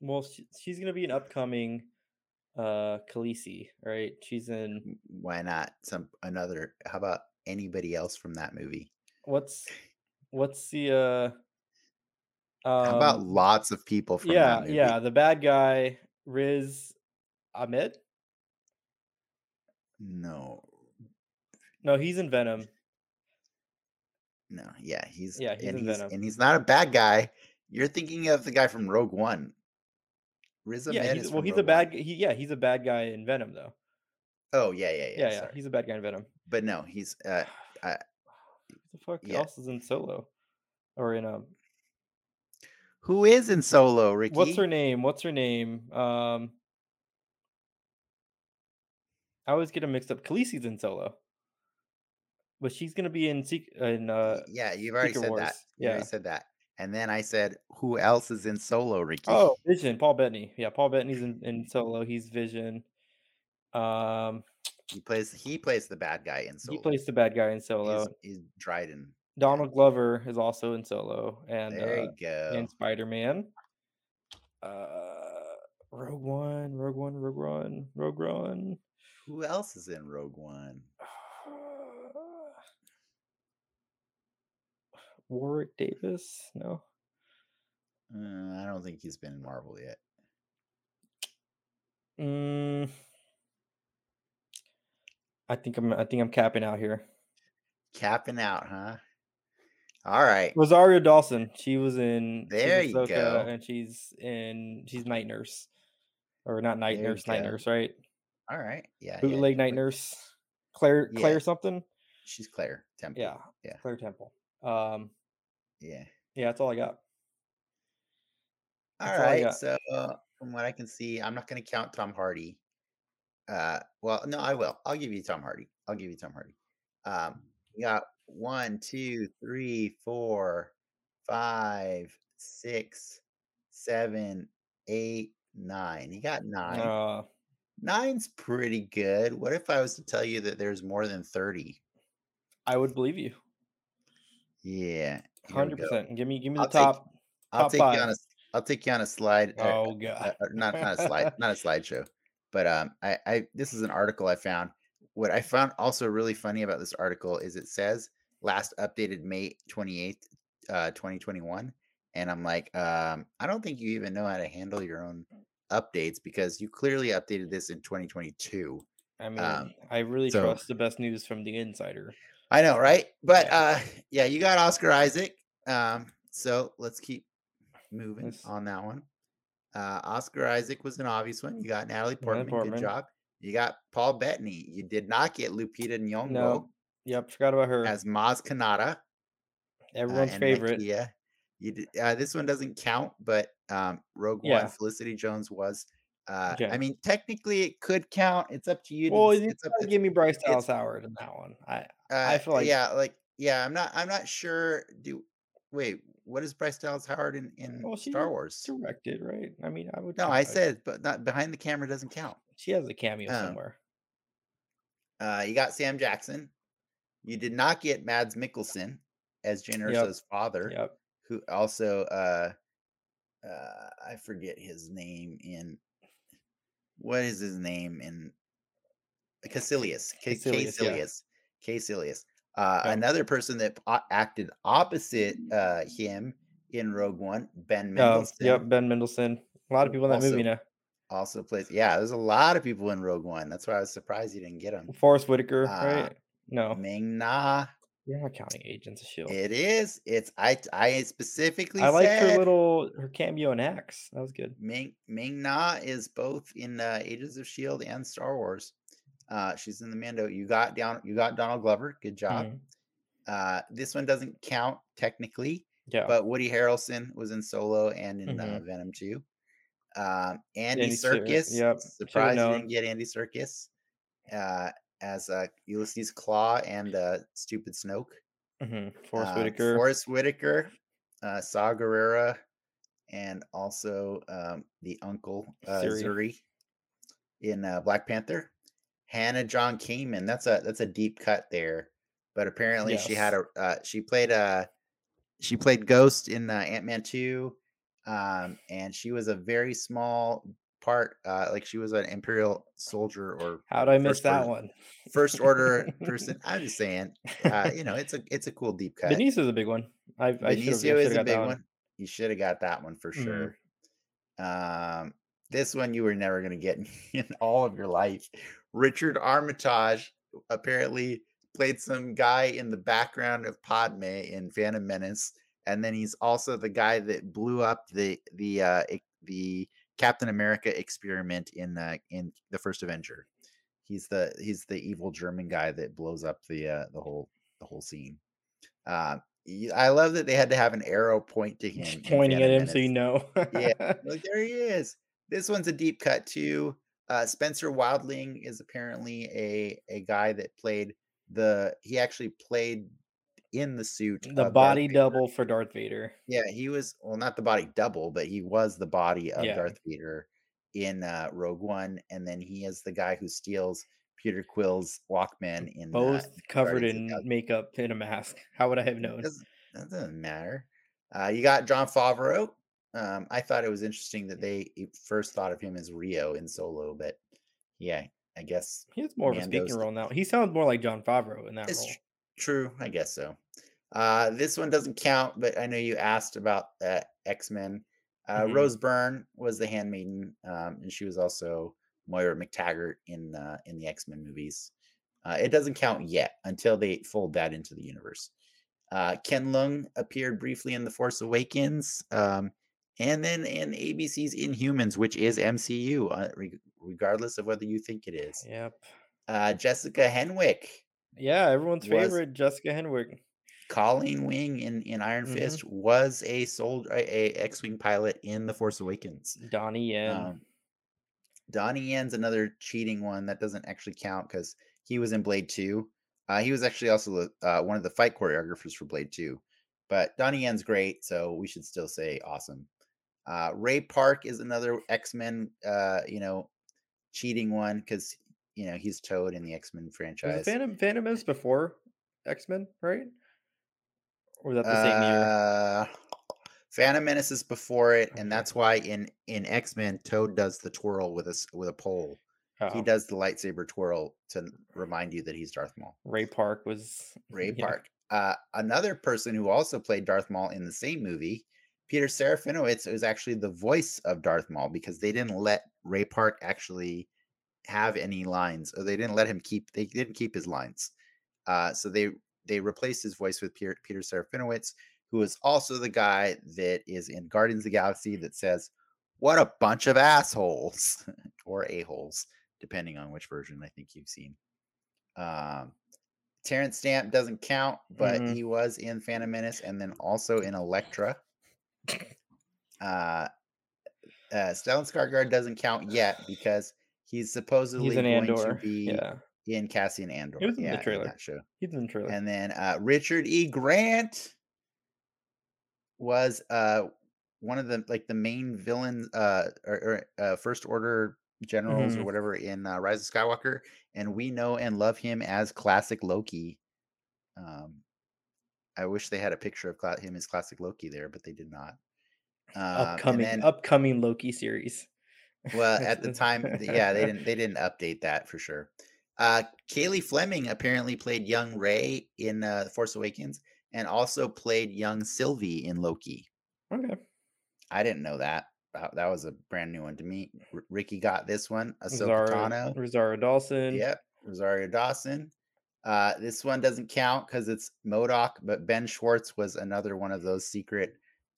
well, she, she's gonna be an upcoming uh Khaleesi, right? She's in Why not some another? How about anybody else from that movie? what's what's the uh How about um lots of people from yeah that movie? yeah the bad guy Riz Ahmed? No, No, he's in Venom. no, yeah, he's Yeah, he's and in he's Venom. and he's not a bad guy. You're thinking of the guy from Rogue One. Riz Yeah, he's, well, he's a bad. He yeah, he's a bad guy in Venom though. Oh yeah, yeah, yeah. Yeah, yeah, he's a bad guy in Venom. But no, he's uh, uh the fuck yeah. else is in Solo? Or in um, who is in Solo? Ricky. what's her name? What's her name? Um, I always get them mixed up. Khaleesi's in Solo, but she's gonna be in Sec- in uh. yeah, you've already Secret said that. Wars. You already said that. And then I said, who else is in Solo, Ricky? Oh, Vision. Paul Bettany. Yeah, Paul Bettany's in, in Solo. He's Vision. Um, He plays he plays the bad guy in solo. he plays the bad guy in Solo. He's, he's Dryden. Donald Glover is also in Solo, and There uh, you go. and Spider Man. Uh, Rogue One, Rogue One, Rogue One, Rogue One. Who else is in Rogue One? Warwick Davis? No. Uh, I don't think he's been in Marvel yet. Mm, I think I'm. I think I'm capping out here. Capping out, huh? All right. Rosario Dawson. She was in. There in you go. And she's in. She's night nurse, or not night There nurse. Night nurse, right? All right. Yeah. yeah, Bootleg night but nurse. Claire. Yeah. Claire something. She's Claire Temple. Yeah. Yeah. Claire Temple. Um. Yeah. Yeah, that's all I got. All That's all got. So uh, from what I can see, I'm not going to count Tom Hardy. Uh, well, no, I will. I'll give you Tom Hardy. I'll give you Tom Hardy. Um, you got one, two, three, four, five, six, seven, eight, nine. You got nine. Uh, Nine's pretty good. What if I was to tell you that there's more than 30? I would believe you. Yeah. Hundred percent. Give me. Give me the I'll take top. I'll top take you on a I'll take you on a slide. uh, Oh god. uh, not not a slide, not a slideshow, but um, I, I this is an article I found. What I found also really funny about this article is it says last updated May twenty eighth, uh, twenty twenty one, and I'm like, um, I don't think you even know how to handle your own updates because you clearly updated this in twenty twenty two. I mean, Um, I really so trust the best news from the insider. I know, right? But Yeah. uh, yeah, you got Oscar Isaac. Um, so let's keep moving Yes. on that one. Uh, Oscar Isaac was an obvious one. You got Natalie Portman. Portman. Good job. You got Paul Bettany. You did not get Lupita Nyong'o No. Yep. Forgot about her. as Maz Kanata. uh, Everyone's and favorite. Yeah. You did, uh, this one doesn't count, but um, Rogue One, Yeah. Felicity Jones was. Uh, Okay. I mean, technically, it could count. It's up to you. To, Well, it's up. gotta give me Bryce Dallas Howard in that one. I uh, I feel like yeah, like yeah. I'm not. I'm not sure. Do wait. What is Bryce Dallas Howard in in well she Star Wars? directed, right? I mean, I would. No, I it. said, but not behind the camera doesn't count. she has a cameo Um, somewhere. Uh, you got Sam Jackson. You did not get Mads Mikkelsen as Jyn Yep. Father, Yep. who also uh, uh, I forget his name in what is his name in Kaecilius? K. Kaecilius, yeah. Kaecilius. Kaecilius. Uh, Yeah. another person that acted opposite uh, him in Rogue One, Ben Oh, Mendelsohn, yep, Ben Mendelsohn. A lot of people in that movie also now. also plays. Yeah, there's a lot of people in Rogue One. That's why I was surprised you didn't get him. Forest Whitaker, Uh, right? No, Ming Na, you're not counting Agents of Shield. it is. It's I. I specifically I like her little her cameo in X. That was good. Ming Ming Na is both in uh, Ages of Shield and Star Wars. Uh, she's in the Mando. You got down. You got Donald Glover. Good job. Mhm. Uh, this one doesn't count technically, Yeah, but Woody Harrelson was in Solo and in uh, Mhm. Venom 2. Um, Andy Andy Serkis. yep, Surprised you didn't get Andy Serkis uh, as uh, Ulysses Klaue and uh, Stupid Snoke. mhm, Forest Uh, Whitaker. Forest Whitaker, uh, Saw Gerrera, and also um, the uncle uh, Siri. Zuri in uh, Black Panther. Hannah John Kamen. That's a that's a deep cut there, but apparently she had a uh, she played a she played Ghost in uh, Ant Man two, um, and she was a very small part. Uh, like she was an Imperial soldier or How did I miss that order, one? first order person. I'm just saying, uh, you know, it's a it's a cool deep cut. Benicio is a big one. I I should have Benicio is a big one. one. You should have got that one for Mhm. sure. Um, this one you were never going to get in all of your life. Richard Armitage apparently played some guy in the background of Padme in Phantom Menace, and then he's also the guy that blew up the the uh, the Captain America experiment in uh, in the first Avenger. He's the he's the evil German guy that blows up the uh, the whole the whole scene. Y- I love that they had to have an arrow point to him. Just pointing at him so you know. Yeah, like there he is. This one's a deep cut too. Uh, Spencer Wilding is apparently a a guy that played the. He actually played in the suit. the body double for Darth Vader. Yeah, he was well, not the body double, but he was the body of Yeah. Darth Vader in uh, Rogue One, and then he is the guy who steals Peter Quill's Walkman in uh, Both covered in makeup in a mask. How would I have known? doesn't, that doesn't matter. Uh, you got Jon Favreau. Um, I thought it was interesting that they e- first thought of him as Rio in Solo, but yeah, I guess He has more of a speaking role now. He sounds more like Jon Favreau in that it's role. Tr- true. I guess so. Uh, this one doesn't count, but I know you asked about uh, X Men. Uh, Mhm. Rose Byrne was the handmaiden, um, and she was also Moira MacTaggert in uh, in the X Men movies. Uh, it doesn't count yet until they fold that into the universe. Uh, Ken Leung appeared briefly in The Force Awakens, um, and then in ABC's Inhumans, which is MCU, uh, reg- regardless of whether you think it is. Yep. Uh, Jessica Henwick, Yeah, everyone's Was- favorite Jessica Henwick. Colleen Wing in, in Iron Mhm. Fist was a soldier, a, a X-wing pilot in The Force Awakens. Donnie Yen. Um, Donnie Yen's another cheating one that doesn't actually count because he was in Blade Two. Uh, he was actually also the, uh, one of the fight choreographers for Blade Two. But Donnie Yen's great, so we should still say awesome. Uh, Ray Park is another X Men, uh, you know, cheating one because you know he's Toad in the X Men franchise. Phantom Phantom is before X Men, right? Or was that the same year? Uh, Phantom Menace is before it, and that's why in in X Men, Toad does the twirl with a with a pole. He Oh, does the lightsaber twirl to remind you that he's Darth Maul. Ray Park was Ray yeah. Park. Uh, another person who also played Darth Maul in the same movie, Peter Serafinowicz, was actually the voice of Darth Maul because they didn't let Ray Park actually have any lines, or they didn't let him keep. They didn't keep his lines, uh, so they they replaced his voice with Peter, Peter Serafinowicz, who is also the guy that is in Guardians of the Galaxy that says, "What a bunch of assholes," or a holes, depending on which version I think you've seen. Um, Terence Stamp doesn't count, but Mhm. he was in Phantom Menace and then also in Elektra. Uh, uh, Stellan Skarsgård doesn't count yet because he's supposedly He's in going Andor. to be Yeah, in Cassian Andor. He was in the yeah, trailer. that show. he's in the trailer. And then uh, Richard E. Grant was uh, one of the like the main villains uh, or, or uh, First Order generals or Mhm. whatever in uh, Rise of Skywalker, and we know and love him as classic Loki. Um, I wish they had a picture of him as classic Loki there, but they did not. Um, upcoming then- upcoming Loki series. Well, at the time, yeah, they didn't they didn't update that for sure. Uh, Cailey Fleming apparently played young Rey in uh, Force Awakens and also played young Sylvie in Loki. Okay. I didn't know that. That that was a brand new one to me. R- Ricky got this one. Ahsoka Rosario, Tano. Rosario Dawson. Yep. Rosario Dawson. Uh, this one doesn't count because it's MODOK, but Ben Schwartz was another one of those secret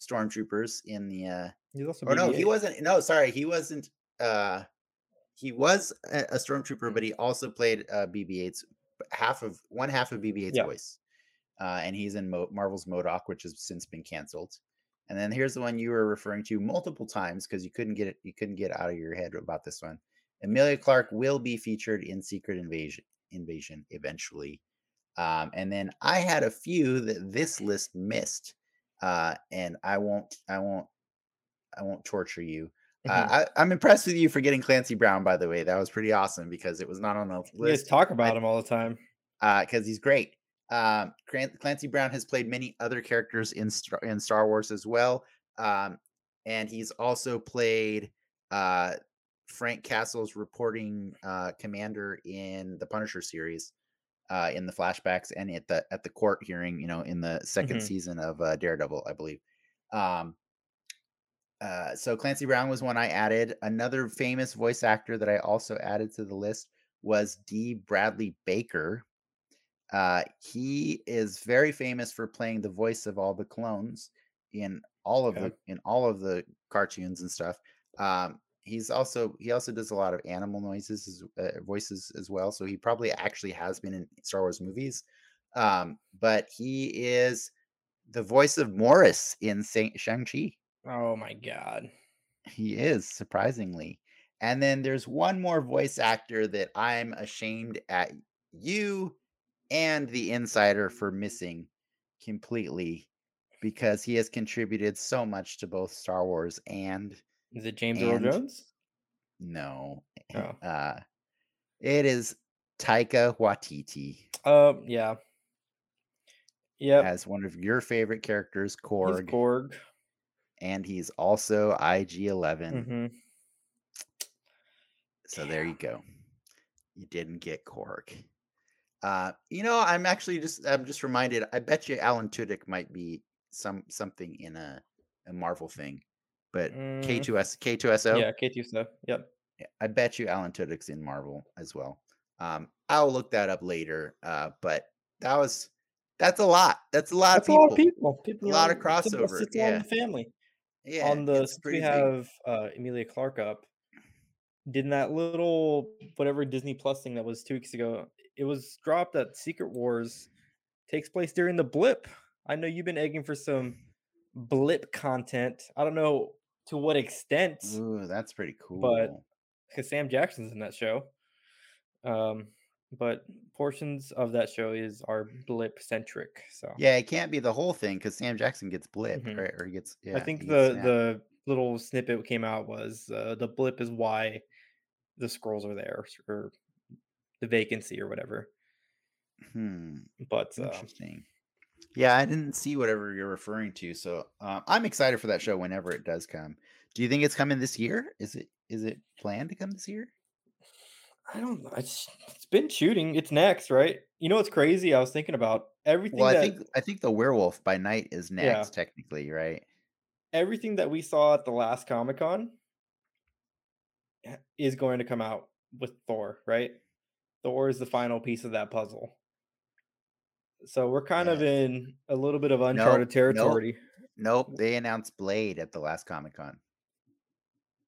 stormtroopers in the. Uh, He's also or no, he wasn't. No, sorry, he wasn't. Uh, he was a, a stormtrooper, but he also played uh, BB-8's half of one half of BB-8's Yeah. voice, uh, and he's in Mo- Marvel's MODOK, which has since been canceled. And then here's the one you were referring to multiple times because you couldn't get it, you couldn't get out of your head about this one. Emilia Clarke will be featured in Secret Invasion Invasion eventually. Um, and then I had a few that this list missed, uh, and I won't, I won't, I won't torture you. Uh, I, I'm impressed with you for getting Clancy Brown. By the way, that was pretty awesome because it was not on the You guys list talk about him all the time. because he's great. Um, Clancy Brown has played many other characters in Star, in Star Wars as well, um, and he's also played uh, Frank Castle's reporting uh, commander in the Punisher series, uh, in the flashbacks and at the at the court hearing. You know, in the 2nd Mhm. season of uh, Daredevil, I believe. Um, uh, so Clancy Brown was one I added. Another famous voice actor that I also added to the list was D. Bradley Baker. Uh, he is very famous for playing the voice of all the clones in all of Okay. the in all of the cartoons and stuff. Um, he's also he also does a lot of animal noises as, uh, voices as well. So he probably actually has been in Star Wars movies. Um, but he is the voice of Morris in Saint Shang Chi. Oh my god. He is surprisingly. And then there's one more voice actor that I'm ashamed at you and the insider for missing completely because he has contributed so much to both Star Wars and Is it James Earl Jones? no. Oh. Uh it is Taika Waititi Um, yeah. Yeah. as one of your favorite characters, He's Korg, Korg. and he's also IG-11. hmm So there you go. You didn't get Korg. Uh, you know, I'm actually just I'm just reminded. I bet you Alan Tudyk might be some something in a, a Marvel thing, but Mm, K2S K2SO. Yeah, K2 stuff. Yep. yeah, I bet you Alan Tudyk's in Marvel as well. Um, I'll look that up later. Uh, but that was that's a lot. That's a lot That's of a people. lot of people. people A lot of you know, it's crossover, It's yeah. the family. Yeah, on the we have uh, Emilia Clarke up, did that little whatever Disney Plus thing that was two weeks ago. It was dropped that Secret Wars takes place during the blip. I know you've been egging for some blip content. I don't know to what extent, Ooh, that's pretty cool. but- because Sam Jackson's in that show. Um, but portions of that show is are blip centric. So yeah, it can't be the whole thing because Sam Jackson gets blipped, Mhm. right? Or he gets. Yeah, I think the snapped. the little snippet came out was uh, the blip is why the scrolls are there or the vacancy or whatever. Hmm. But uh, Interesting. Yeah, I didn't see whatever you're referring to, so uh, I'm excited for that show whenever it does come. Do you think it's coming this year? Is it is it planned to come this year? I don't know. It's, it's been shooting. It's next, right? You know what's crazy? I was thinking about everything Well, I think I think the Werewolf by Night is next, technically, right? everything that we saw at the last Comic Con is going to come out with Thor, right? Thor is the final piece of that puzzle. So we're kind of in a little bit of uncharted nope. territory. Nope, they announced Blade at the last Comic Con.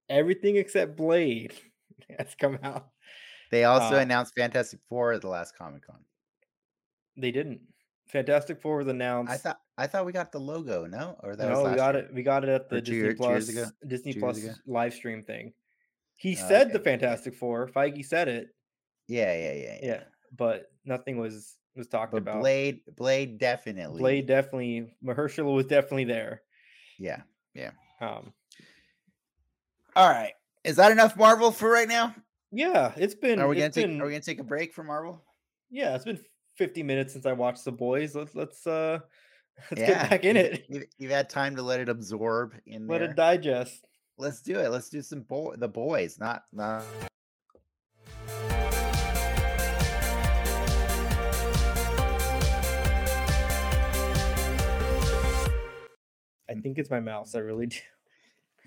Everything except Blade has come out. They also Uh, announced Fantastic Four at the last Comic Con. They didn't. Fantastic Four was announced. I thought I thought we got the logo, no? Or that no, we got year? it. We got it at the Disney year- Plus? Disney Two Plus live stream thing. He Oh, said the okay, yeah. Fantastic Four. Feige said it. Yeah, yeah, yeah, yeah. Yeah, but nothing was was talked But about. Blade, Blade definitely. Blade definitely. Mahershala was definitely there. Yeah. Yeah. Um, All right. Is that enough Marvel for right now? yeah, it's been. Are we gonna take been- Are we gonna take a break for Marvel? Yeah, it's been 50 minutes since I watched The Boys. Let's let's uh let's Yeah, get back in it. You've, you've had time to let it absorb in Let there. it digest. Let's do it. Let's do some boy the boys, not not think it's my mouse. I really do.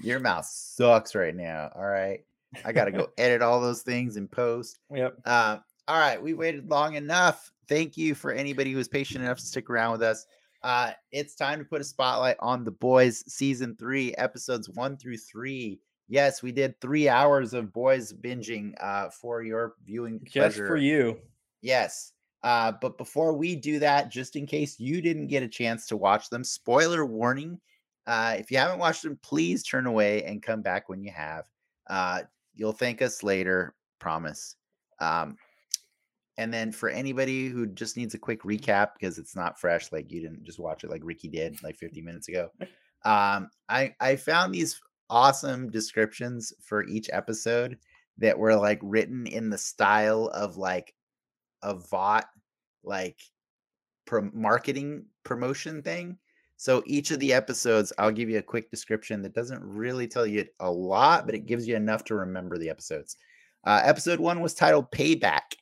Your mouse sucks right now. All right. I got to go edit all those things and post. Yep. Uh, all right. We waited long enough. Thank you for anybody who was patient enough to stick around with us. Uh, it's time to put a spotlight on The Boys season three, episodes one through three. Yes, we did three hours of Boys binging uh, for your viewing Just pleasure. for you. Yes. Uh, but before we do that, just in case you didn't get a chance to watch them, spoiler warning. Uh, if you haven't watched them, please turn away and come back when you have. Uh, you'll thank us later, promise. Um, and then for anybody who just needs a quick recap because it's not fresh, like you didn't just watch it like Ricky did like 50 minutes ago. Um, I I found these awesome descriptions for each episode that were like written in the style of like a Vought like pro- marketing promotion thing. So each of the episodes, I'll give you a quick description that doesn't really tell you a lot, but it gives you enough to remember the episodes. Uh, episode one was titled Payback,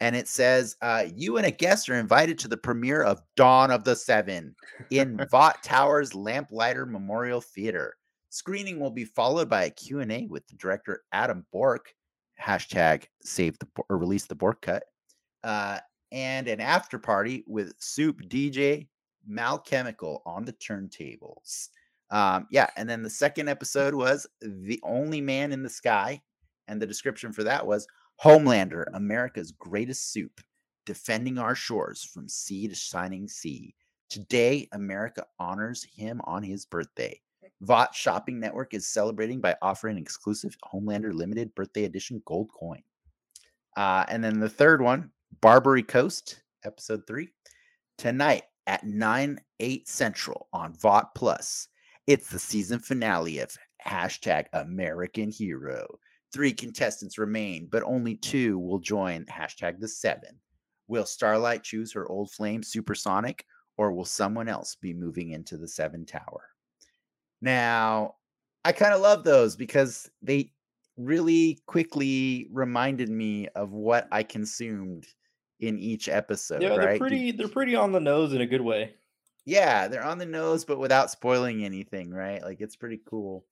and it says, uh, You and a guest are invited to the premiere of Dawn of the Seven in Vought Towers Lamplighter Memorial Theater. Screening will be followed by a Q&A with the director Adam Bourke, hashtag save the or release the Bourke cut, uh, and an after party with Supe DJ Malchemical on the turntables. Um, yeah, and then the second episode was The Only Man in the Sky, and the description for that was Homelander, America's greatest supe, defending our shores from sea to shining sea. Today, America honors him on his birthday. Vought Shopping Network is celebrating by offering an exclusive Homelander limited birthday edition gold coin. Uh, and then the third one, Barbary Coast, episode three, tonight at 9, 8 Central on Vought Plus. It's the season finale of hashtag American Hero. Three contestants remain, but only two will join hashtag the seven. Will Starlight choose her old flame supersonic, or will someone else be moving into the seven tower? Now, I kind of love those because they really quickly reminded me of what I consumed in each episode. Yeah, right? they're pretty. They're pretty on the nose in a good way. yeah, they're on the nose, but without spoiling anything, right? Like it's pretty cool.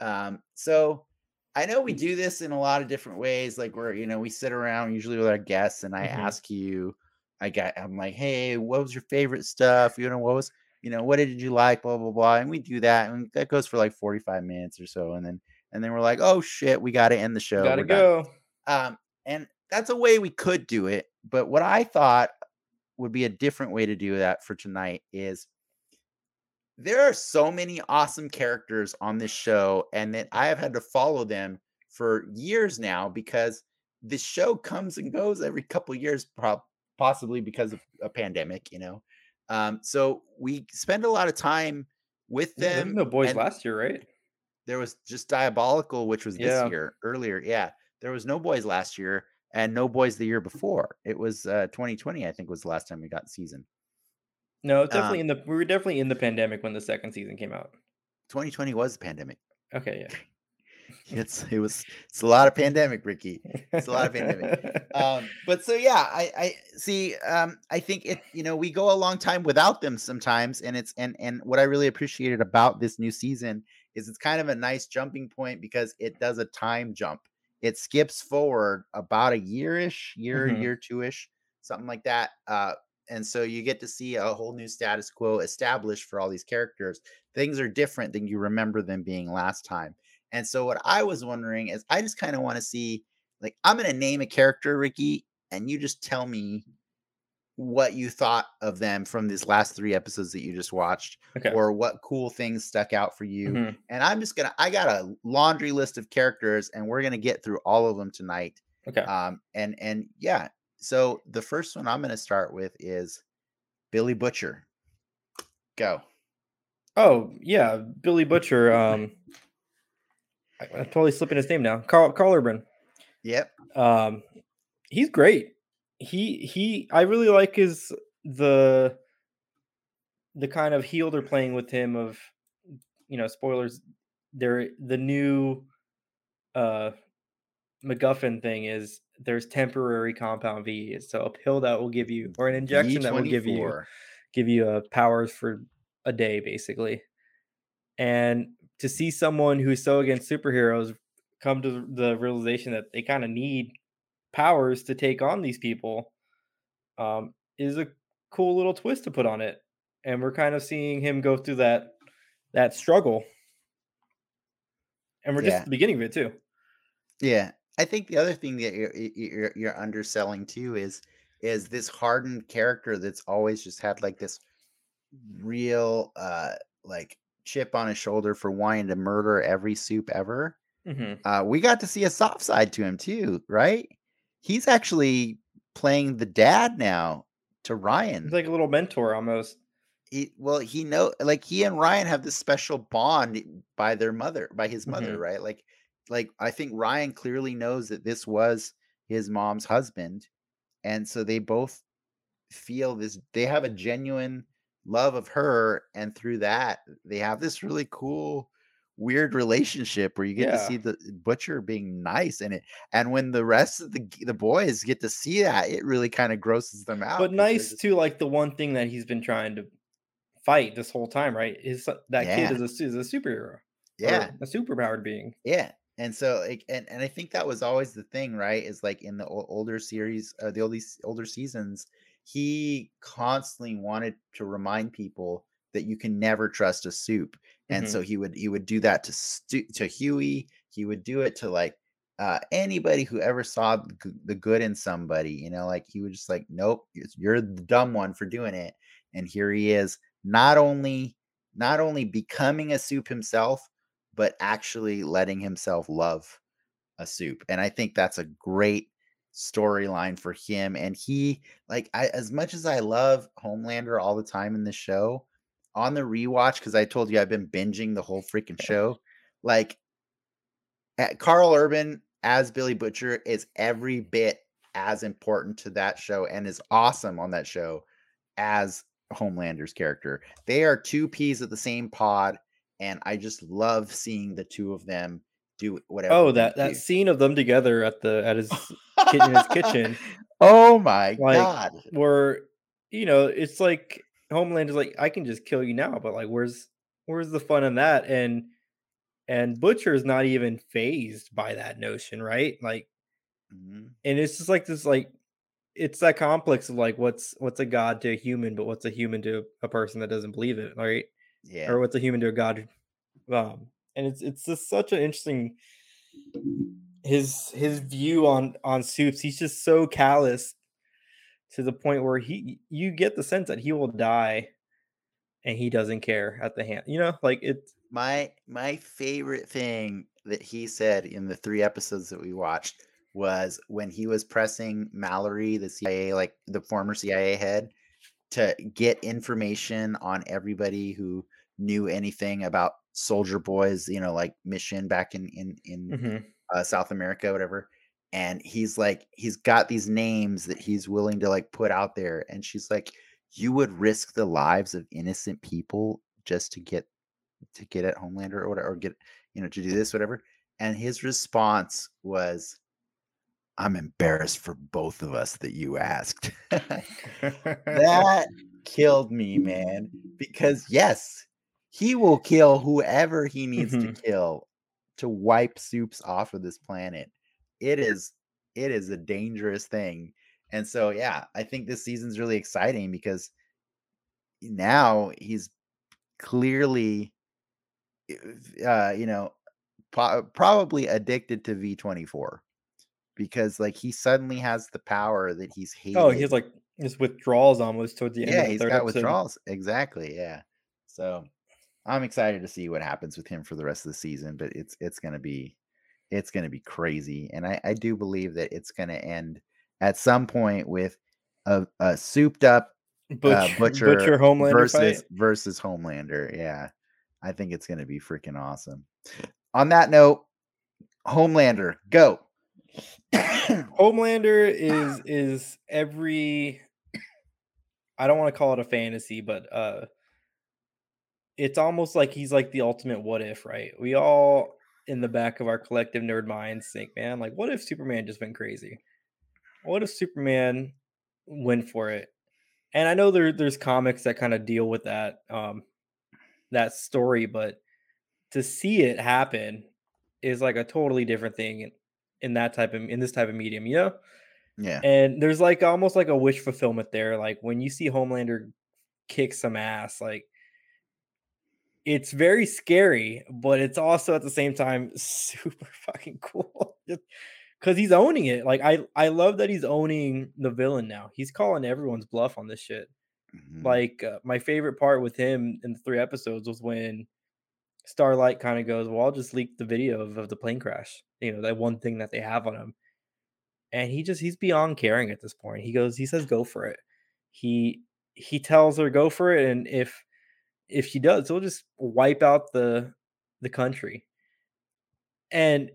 Um, so I know we do this in a lot of different ways. Like we're, you know we sit around usually with our guests, and I Mhm. ask you, I got, I'm like, hey, what was your favorite stuff? You know, what was, you know, what did you like? Blah blah blah, and we do that, and that goes for like 45 minutes or so, and then and then we're like, oh shit, we got to end the show. Gotta we're done. go. Um, and that's a way we could do it. But what I thought would be a different way to do that for tonight is there are so many awesome characters on this show, and that I have had to follow them for years now because this show comes and goes every couple years, prob- possibly because of a pandemic, you know. Um, so we spend a lot of time with them. no boys last year, right? there was just diabolical which was this Yeah. year earlier yeah there was no boys last year and no boys the year before it was uh 2020 i think was the last time we got season No, definitely Um, in the. We were definitely in the pandemic when the second season came out. 2020 was the pandemic Okay, yeah. it's it was it's a lot of pandemic ricky It's a lot of pandemic. um but so yeah i i see um i think it you know we go a long time without them sometimes and it's and and what i really appreciated about this new season is it's kind of a nice jumping point because it does a time jump it skips forward about a yearish year Mhm. year two-ish something like that uh and so you get to see a whole new status quo established for all these characters things are different than you remember them being last time and so what i was wondering is i just kind of want to see like I'm gonna name a character, Ricky, and you just tell me what you thought of them from these last three episodes that you just watched, okay. or what cool things stuck out for you. Mhm. And I'm just gonna I got a laundry list of characters, and we're gonna get through all of them tonight. Okay. Um, and and yeah, so the first one I'm gonna start with is Billy Butcher. Go. Oh yeah, Billy Butcher. Um, I'm totally slipping his name now. Karl Karl Urban. Yep. Um, he's great. He he. I really like his the the kind of heel they're playing with him of you know spoilers. They're the new uh MacGuffin thing is there's temporary compound V. So a pill that will give you or an injection that will give you give you uh, powers for a day basically and to see someone who's so against superheroes come to the realization that they kind of need powers to take on these people um, is a cool little twist to put on it and we're kind of seeing him go through that that struggle and we're just Yeah. at the beginning of it too Yeah, I think the other thing that you're you're, you're underselling too is is this hardened character that's always just had like this real uh like chip on his shoulder for wanting to murder every supe ever. hmm Uh, we got to see a soft side to him too, right? He's actually playing the dad now to Ryan. he's like a little mentor almost he, well, he know like he and Ryan have this special bond by their mother, by his mother, Mhm. right? Like, like I think Ryan clearly knows that this was his mom's husband, and so they both feel this. They have a genuine love of her, and through that, they have this really cool, weird relationship where you get to see the butcher being nice in it, and when the rest of the the boys get to see that, it really kind of grosses them out. but nice just- too like the one thing that he's been trying to fight this whole time right is that Yeah. kid is a, is a superhero yeah. a superpowered being Yeah. And so, like, and, and I think that was always the thing, right? Is like in the older series, uh, the older older seasons, he constantly wanted to remind people that you can never trust a supe, and Mhm. so he would he would do that to Stu, to Hughie. He would do it to like uh, anybody who ever saw the good in somebody. You know, like he was just like, nope, you're the dumb one for doing it. And here he is, not only not only becoming a supe himself, but actually letting himself love a supe. And I think that's a great storyline for him. And he, like, I as much as I love Homelander all the time in the show, on the rewatch, because I told you I've been binging the whole freaking show, like Karl Urban as Billy Butcher is every bit as important to that show and is awesome on that show as Homelander's character. They are two peas at the same pod, and I just love seeing the two of them do whatever. oh that that do. scene of them together at the at his kit- in his kitchen Oh my Like, god! where you know it's like homeland is like i can just kill you now but like where's where's the fun in that? And and butcher is not even phased by that notion right? Like Mhm. and it's just like this like it's that complex of like what's what's a god to a human but what's a human to a person that doesn't believe it right? Yeah, or what's a human to a god? Um and it's it's just such an interesting his his view on on supes. He's just so callous to the point where he you get the sense that he will die and he doesn't care at the hand you know like it my my favorite thing that he said in the three episodes that we watched was when he was pressing Mallory, the CIA, like the former CIA head, to get information on everybody who knew anything about Soldier Boy's, you know, like mission back in in in Mhm. uh, South America, whatever. And he's like, he's got these names that he's willing to like put out there. And she's like, you would risk the lives of innocent people just to get to get at Homelander or whatever, or get you know to do this, whatever. And his response was, "I'm embarrassed for both of us that you asked." that killed me, man. Because yes, he will kill whoever he needs Mhm. to kill to wipe supes off of this planet. It is it is a dangerous thing. And so yeah, I think this season's really exciting because now he's clearly uh you know po- probably addicted to V24 because like he suddenly has the power that he's hated. oh he has like his withdrawals almost towards the end yeah, of the he's got episode. withdrawals. Exactly. Yeah. So I'm excited to see what happens with him for the rest of the season, but it's it's gonna be it's gonna be crazy. And I, I do believe that it's gonna end at some point with a, a souped up butcher, uh, butcher, butcher homelander versus fight. versus Homelander. Yeah, I think it's gonna be freaking awesome. On that note, Homelander, go. Homelander is is every I don't want to call it a fantasy, but uh it's almost like he's like the ultimate what if, right? We all in the back of our collective nerd minds think, man, like what if Superman just went crazy? What if Superman went for it? And I know there there's comics that kind of deal with that um that story, but to see it happen is like a totally different thing in, in that type of in this type of medium, you know? Yeah. And there's like almost like a wish fulfillment there. Like when you see Homelander kick some ass, like it's very scary, but it's also at the same time super fucking cool. Cause he's owning it. Like I I love that he's owning the villain now. He's calling everyone's bluff on this shit. Mhm. Like uh, my favorite part with him in the three episodes was when Starlight kind of goes, "Well, I'll just leak the video of, of the plane crash." You know, that one thing that they have on him, and he just he's beyond caring at this point. He goes, he says, "Go for it." He he tells her, "Go for it," and if if she does, he'll just wipe out the the country. And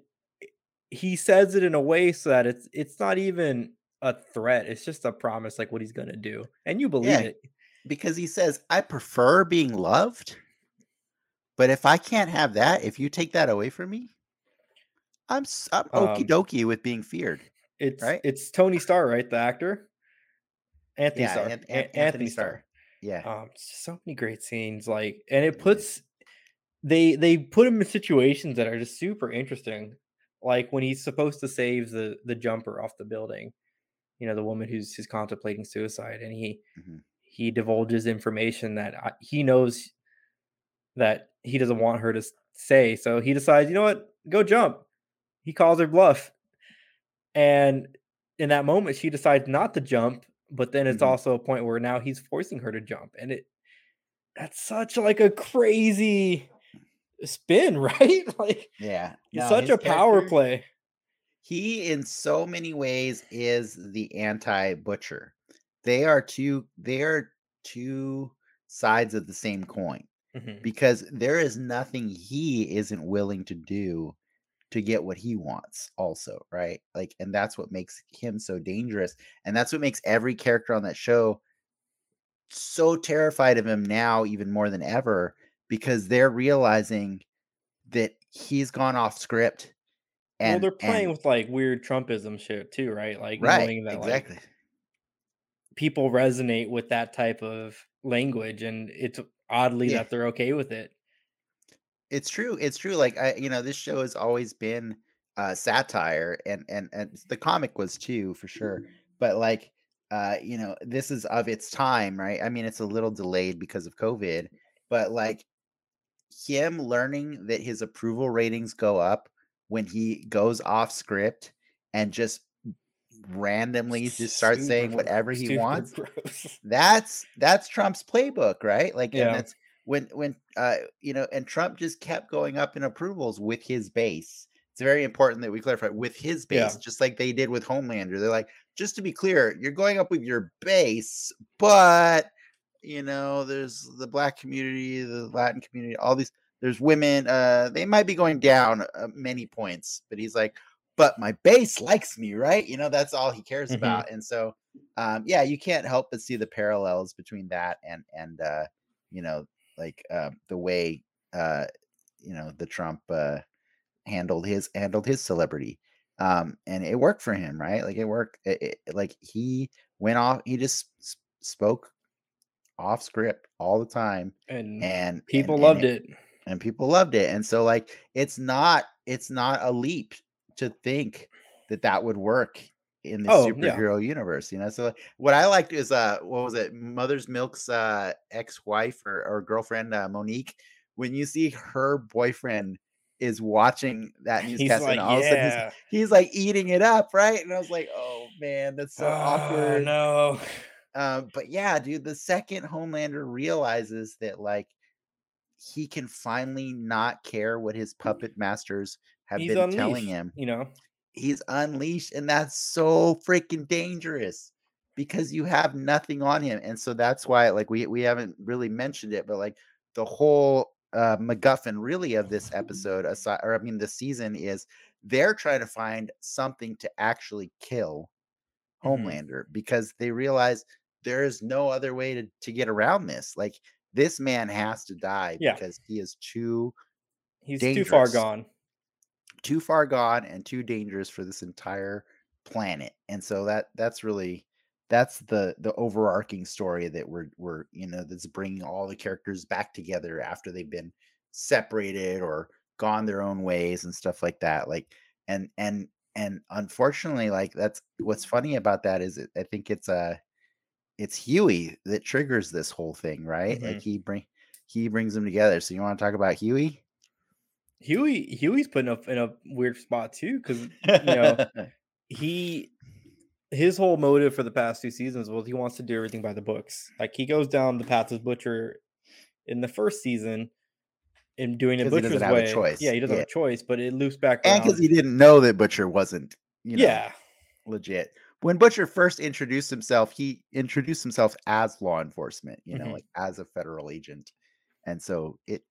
he says it in a way so that it's it's not even a threat. It's just a promise, like what he's gonna do, and you believe Yeah. it. because he says, I prefer being loved, but if I can't have that, if you take that away from me, I'm I'm okie Um, dokie with being feared. It's Right? it's Tony Starr, right? The actor, Anthony Yeah, Starr, An- A- An- Anthony, Starr. Yeah, Um, so many great scenes, like, and it puts they they put him in situations that are just super interesting, like when he's supposed to save the the jumper off the building, you know, the woman who's who's contemplating suicide, and he Mhm. he divulges information that I, he knows that he doesn't want her to say, so he decides, you know what, go jump. He calls her bluff, and in that moment, she decides not to jump. But then it's Mhm. also a point where now he's forcing her to jump, and it that's such like a crazy spin, right? Like yeah. No, such a power play. He, in so many ways, is the anti-butcher. They are two. They are two sides of the same coin. Mhm. because there is nothing he isn't willing to do to get what he wants also right like and that's what makes him so dangerous and that's what makes every character on that show so terrified of him now even more than ever because they're realizing that he's gone off script and well, they're playing and- with like weird Trumpism shit too, right? Like right knowing that like exactly people resonate with that type of language, and it's oddly Yeah. that they're okay with it. It's true. It's true. Like I, you know, this show has always been uh satire and and and the comic was too for sure. But like uh, you know, this is of its time, right? I mean, it's a little delayed because of COVID, but like him learning that his approval ratings go up when he goes off script and just randomly just starts Super saying whatever he wants gross. that's that's Trump's playbook, right? Like, Yeah. and that's when when uh you know, and Trump just kept going up in approvals with his base. It's very important that we clarify with his Yeah. base, just like they did with Homelander. They're like, just to be clear, you're going up with your base, but you know, there's the black community, the Latin community, all these. There's women. Uh, they might be going down uh, many points, but he's like, but my base likes me, right? You know, that's all he cares Mhm. about. And so, um, yeah, you can't help but see the parallels between that and and uh, you know, like uh, the way uh, you know the Trump uh, handled his handled his celebrity, um, and it worked for him, right? Like it worked. It, it- like he went off. He just spoke off script all the time, and and and- people and loved it. and people loved it and so like it's not it's not a leap to think that that would work in the Oh, yeah. superhero universe you know so what i liked is uh what was it mother's milk's uh ex-wife or, or girlfriend uh, monique when you see her boyfriend is watching that newscast like, and all of a sudden he's, he's like eating it up right? And i was like oh man that's so Oh, awkward. no. um, but yeah, dude, the second Homelander realizes that like he can finally not care what his puppet masters have He's been telling him, You know, he's unleashed, and that's so freaking dangerous because you have nothing on him, and so that's why like we we haven't really mentioned it, but like the whole uh MacGuffin really of this episode aside, or I mean the season is they're trying to find something to actually kill Mhm. Homelander because they realize there is no other way to, to get around this. Like this man has to die Yeah. because he is too he's too far gone. Too far gone and too dangerous for this entire planet. And so that that's really that's the the overarching story that we're we're you know that's bringing all the characters back together after they've been separated or gone their own ways and stuff like that. Like and and and unfortunately, like that's what's funny about that is it, I think it's a it's Hughie that triggers this whole thing, right? Mhm. Like he bring he brings them together. So you want to talk about Hughie? Hughie Hughie's put in a in a weird spot too because you know, he his whole motive for the past two seasons was he wants to do everything by the books. Like he goes down the path of Butcher in the first season in doing it 'Cause he doesn't Butcher's have a way. choice. Yeah, he doesn't Yeah. have a choice, but it loops back and because he didn't know that Butcher wasn't, you know, yeah, legit. When Butcher first introduced himself, he introduced himself as law enforcement, you know, Mhm. like as a federal agent. And so it,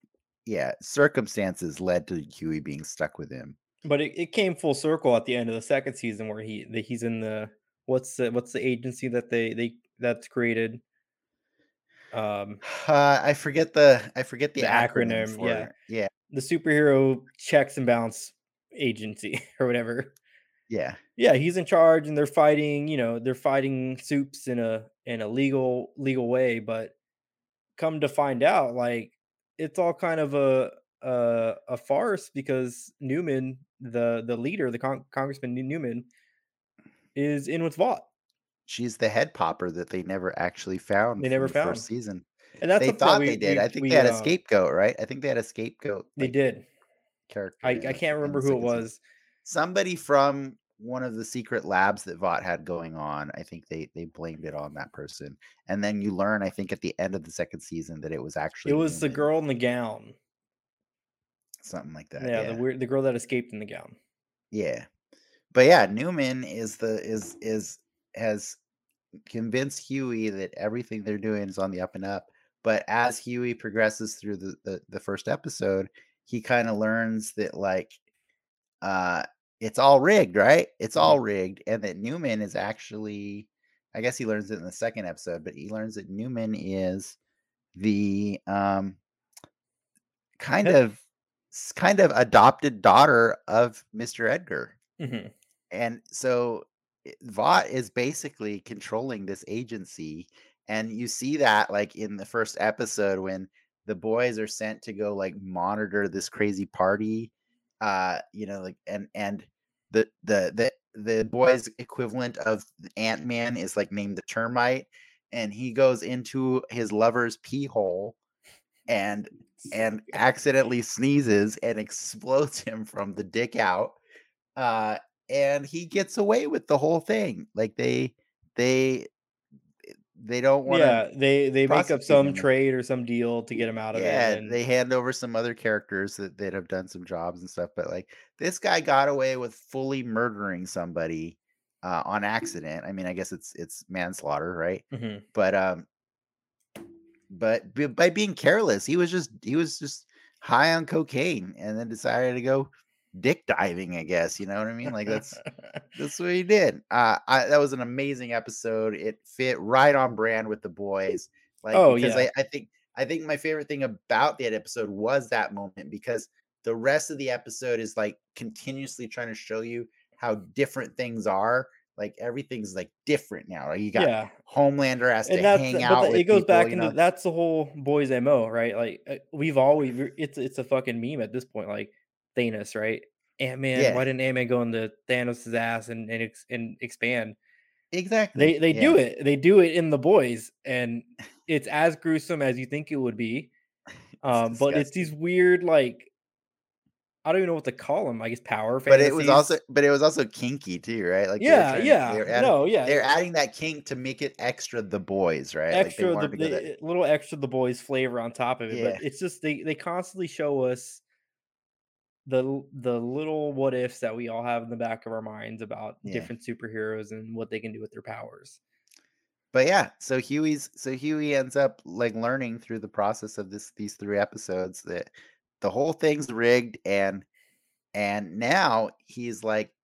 yeah, circumstances led to Hughie being stuck with him. but it, it came full circle at the end of the second season where he that he's in the what's the what's the agency that they they that's created. Um, Uh, I forget the I forget the, The acronym, acronym, yeah. it. Yeah, the superhero checks and balance agency or whatever. yeah. Yeah, he's in charge and they're fighting, you know, they're fighting supes in a in a legal legal way, but come to find out like it's all kind of a a, a farce because Neuman, the the leader, the con- Congressman Neuman is in with Vought. She's the head popper that they never actually found. They never the found. first season. And that's they something thought we- they did. we- I think we, they had a uh, scapegoat, right? I think they had a scapegoat. They like, did. character. I, I can't remember who it was. somebody from one of the secret labs that Vought had going on. I think they they blamed it on that person, and then you learn, I think, at the end of the second season that it was actually It was the girl in the gown. something like that. Yeah, Yeah, the weird the girl that escaped in the gown. yeah. But yeah, Neuman is the is is has convinced Hughie that everything they're doing is on the up and up. But as Hughie progresses through the the, the first episode, he kind of learns that like uh it's all rigged, right? It's Mhm. all rigged, and that Neuman is actually I guess he learns it in the second episode, but he learns that Neuman is the um kind of kind of adopted daughter of Mr. Edgar. hmm And so it- Vought is basically controlling this agency. And you see that like in the first episode when the boys are sent to go like monitor this crazy party. Uh, you know, like and and the the the the boys equivalent of Ant Man is like named the termite, and he goes into his lover's pee hole and and accidentally sneezes and explodes him from the dick out. Uh, and he gets away with the whole thing. Like they they they don't want yeah, they they make up some him. trade or some deal to get him out of yeah, it. And they hand over some other characters that, that have done some jobs and stuff. But like this guy got away with fully murdering somebody uh, on accident. I mean, I guess it's it's manslaughter, right? Mhm. But um, but by being careless, he was just he was just high on cocaine and then decided to go dick diving. I guess you know what I mean. Like that's that's what he did. Uh, I, that was an amazing episode. It fit right on brand with the boys. Like, Oh, because yeah. I, I think I think my favorite thing about that episode was that moment because the rest of the episode is like continuously trying to show you how different things are. Like everything's like different now. Like you got yeah, Homelander has to and that's hang out that- it goes people, back you into know? that's the whole boys mo right like uh, we've always it's it's a fucking meme at this point like thanos right ant-man Yeah. why didn't ant-man go into thanos' ass and and, and expand exactly. they they yeah. do it they do it in the boys and it's as gruesome as you think it would be um but it's these weird like i don't even know what to call them i guess power But it was also, but it was also kinky too, right? Like yeah trying- yeah adding, no yeah they're adding that kink to make it extra the boys, right? extra like the, they wanted to the little extra the boys flavor on top of it Yeah. but it's just they they constantly show us the the little what ifs that we all have in the back of our minds about Yeah. different superheroes and what they can do with their powers but yeah, so Hughie's so Hughie ends up like learning through the process of this these three episodes that the whole thing's rigged and and now he's like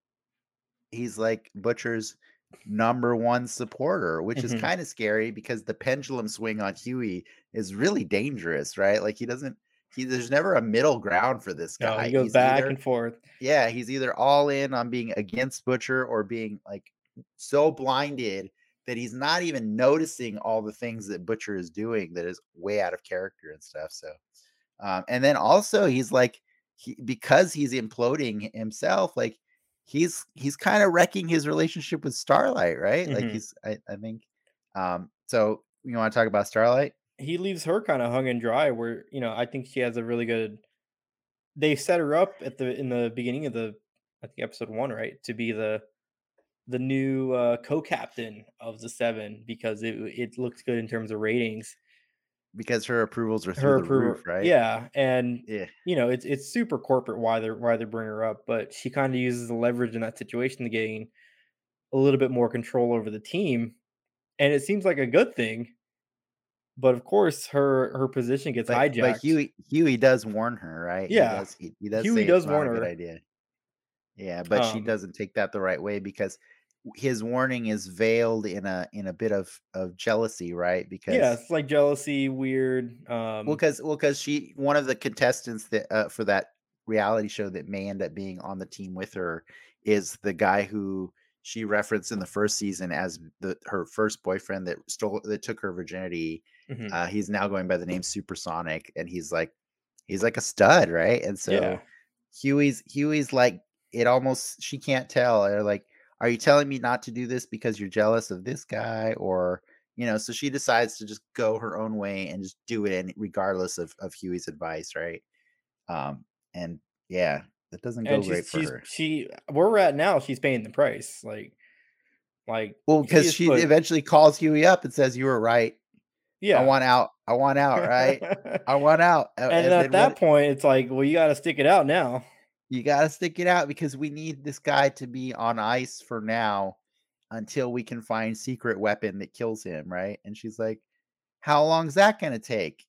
he's like Butcher's number one supporter, which Mhm. is kind of scary because the pendulum swing on Hughie is really dangerous, right? Like he doesn't he there's never a middle ground for this no guy. he goes He's back either- and forth yeah, he's either all in on being against Butcher or being like so blinded that he's not even noticing all the things that Butcher is doing that is way out of character and stuff. So, Um, and then also he's like he because he's imploding himself, like he's he's kind of wrecking his relationship with Starlight, right? Like Mhm. he's I, I think um so you want to talk about Starlight? He leaves her kinda hung and dry where, you know, I think she has a really good they set her up at the in the beginning of the I think episode 1, right, to be the the new, uh, co-captain of the 7 because it it looked good in terms of ratings. Because her approvals are through Her the approval roof, right? Yeah, and, Yeah. you know, it's it's super corporate why they're why they bring her up, but she kinda uses the leverage in that situation to gain a little bit more control over the team, and it seems like a good thing. But of course, her her position gets But but. Hughie Hughie does warn her, right? He Yeah. does he, he does Hughie say does warn her. idea. Yeah, but she Um, doesn't take that the right way because his warning is veiled in a in a bit of of jealousy, right? Because yeah, it's like jealousy, weird, well, um because well, because she one of the contestants that uh, for that reality show that may end up being on the team with her is the guy who she referenced in the first season as the her first boyfriend that stole that took her virginity. Mhm, Uh, he's now going by the name Supersonic, and he's like he's like a stud, right? And yeah. so Hughie's Hughie's like it almost she can't tell. Or like, are you telling me not to do this because you're jealous of this guy? Or, you know, so she decides to just go her own way and just do it and regardless of, of Hughie's advice, right? Um, and yeah, that doesn't go great for her. she where we're at now, she's paying the price, like like, Well, because has she put eventually calls Hughie up and says, You were right. I want out. I want out, right? I want out. And And at that point, it's like, well, you gotta stick it out now. you gotta stick it out because we need this guy to be on ice for now until we can find secret weapon that kills him, right? And she's like, How long's that gonna take?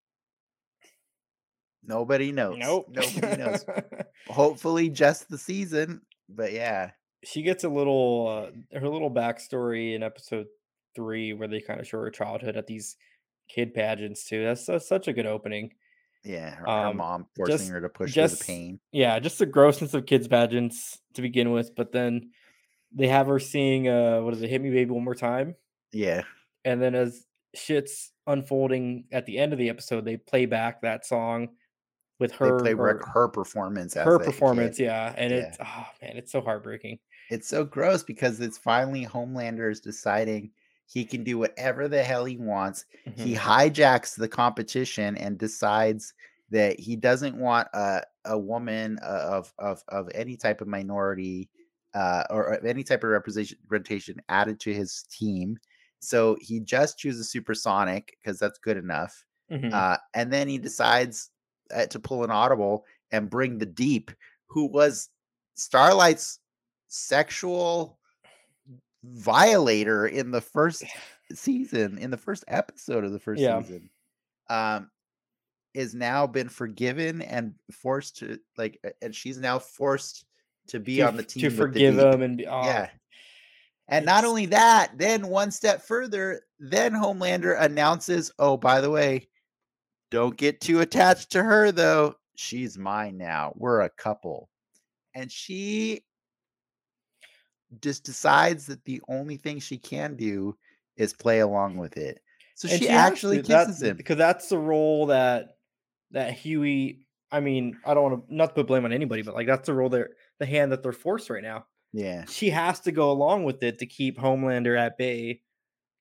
Nobody knows. Nope. Nobody knows. Hopefully just the season. But yeah. She gets a little, uh her little backstory in episode 3 where they kinda show her childhood at these kid pageants too. That's that's such a good opening. Yeah. Her, her Um, mom forcing just her to push through the pain. yeah, just the grossness of kids pageants to begin with, but then they have her seeing uh, what is it? "Hit Me Baby One More Time," Yeah. and then as shit's unfolding at the end of the episode, they play back that song with They her play her her performance as her a kid. performance, yeah, and Yeah. it's oh, man, it's so heartbreaking. It's so gross because it's finally Homelander is deciding he can do whatever the hell he wants. He Mhm. hijacks the competition and decides that he doesn't want a, a woman uh, of, of of any type of minority uh, or of any type of representation added to his team. So he just chooses Supersonic because that's good enough. Mhm. Uh, and then he decides uh, to pull an audible and bring the Deep, who was Starlight's sexual violator in the first season, in the first episode of the first Yeah. season, um, is now been forgiven and forced to like, and she's now forced to be To on the team to forgive him and be oh, Yeah. And not only that, then one step further, then Homelander announces, "Oh, by the way, don't get too attached to her though. She's mine now. We're a couple." And she just decides that the only thing she can do is play along with it. So she she actually to, that kisses him. because that's the role that that Hughie I mean, I don't wanna not to put blame on anybody, but, like, that's the role they're the hand that they're forced right now. Yeah. She has to go along with it to keep Homelander at bay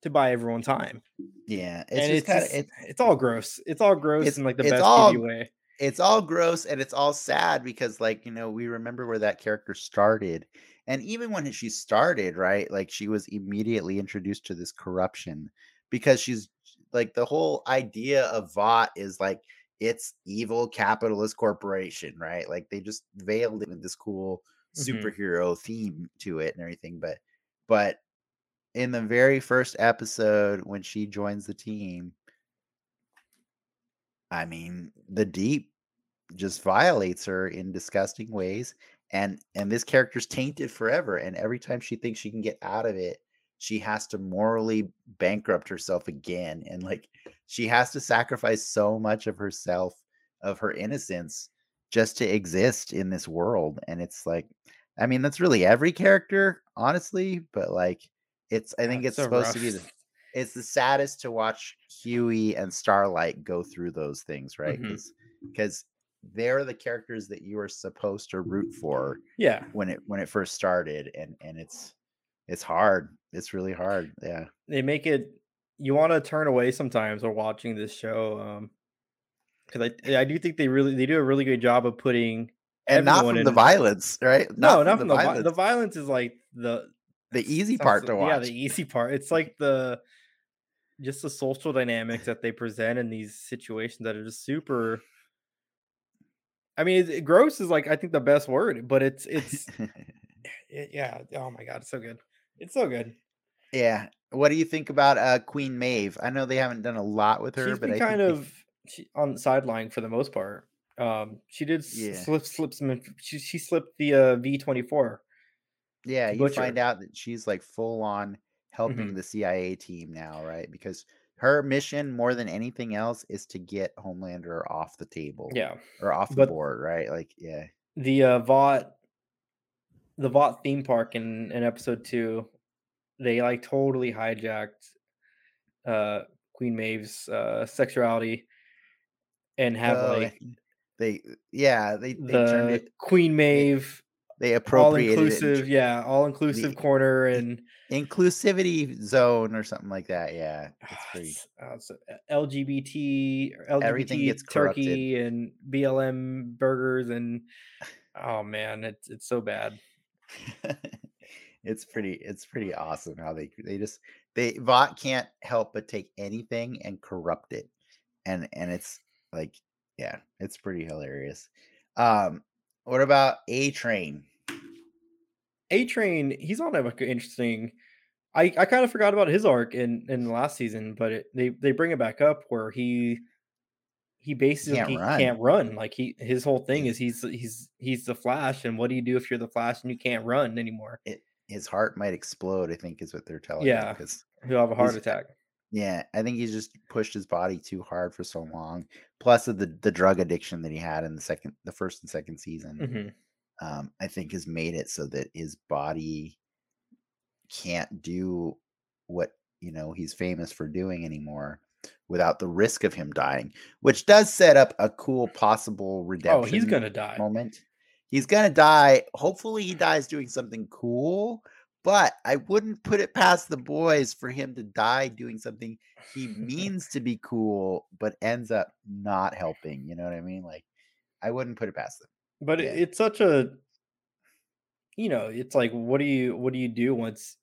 to buy everyone time. Yeah. It's and just it's kind of just it's it's all gross. It's all gross it's in, like, the it's best all way. it's all gross and it's all sad because like you know we remember where that character started and even when she started right like she was immediately introduced to this corruption because she's like the whole idea of vought is like it's evil capitalist corporation right like they just veiled it with this cool Mhm. superhero theme to it and everything but but in the very first episode when she joins the team i mean the deep just violates her in disgusting ways and and this character's tainted forever and every time she thinks she can get out of it she has to morally bankrupt herself again and like she has to sacrifice so much of herself of her innocence just to exist in this world and it's like i mean that's really every character honestly but like it's i think it's it's so supposed to be the it's the saddest to watch Hughie and Starlight go through those things, right? Mm-hmm. Because because they're the characters that you are supposed to root for Yeah. when it when it first started, and and it's it's hard. It's really hard. Yeah. They make it you want to turn away sometimes while watching this show. Um because I I do think they really they do a really good job of putting And not everyone from in the violence, right? No, not from the violence. the violence is like the the easy part to watch. Yeah, the easy part. It's like the just the social dynamics that they present in these situations that are just super. I mean, gross is like I think the best word, but it's it's it- yeah. Oh my god, it's so good. It's so good. yeah. What do you think about uh Queen Maeve? I know they haven't done a lot with her, She's but I kind they- of she, on the sideline for the most part. Um, she did Yeah. slip slip some. She she slipped the uh, V twenty four. yeah, you Butcher. find out that she's like full on helping Mhm. the CIA team now, right? Because her mission more than anything else is to get Homelander off the table. Yeah, Or off the But- board, right? Like, yeah. the uh, Vought, the Vought theme park in in episode two, they like totally hijacked uh Queen Maeve's uh sexuality and have Oh, like they yeah, they they turned the it Queen Maeve they all appropriated it inclusive, yeah, all inclusive corner and inclusivity zone or something like that. Yeah. It's pretty it's, uh, LGBT LGBT Everything gets corrupted. turkey and BLM burgers and oh man, it's it's so bad. it's pretty it's pretty awesome how they they just they Vought can't help but take anything and corrupt it. And and it's like yeah, it's pretty hilarious. Um what about A Train? A Train, he's on a interesting. I, I kind of forgot about his arc in in the last season, but it, they they bring it back up where he he basically Can't can't, run. can't run. Like he his whole thing is he's he's he's the Flash, and what do you do if you're the Flash and you can't run anymore? It, His heart might explode, I think is what they're telling Yeah. because He'll have a heart attack. Yeah, I think he's just pushed his body too hard for so long. Plus the the drug addiction that he had in the second the first and second season. hmm um, I think has made it so that his body can't do what you know he's famous for doing anymore without the risk of him dying, which does set up a cool possible redemption. Oh, he's gonna die. moment. He's gonna die. Hopefully, he dies doing something cool. But I wouldn't put it past the boys for him to die doing something he means to be cool, but ends up not helping. You know what I mean? Like, I wouldn't put it past them. But Yeah. it's such a, you know, it's like what do you what do you do once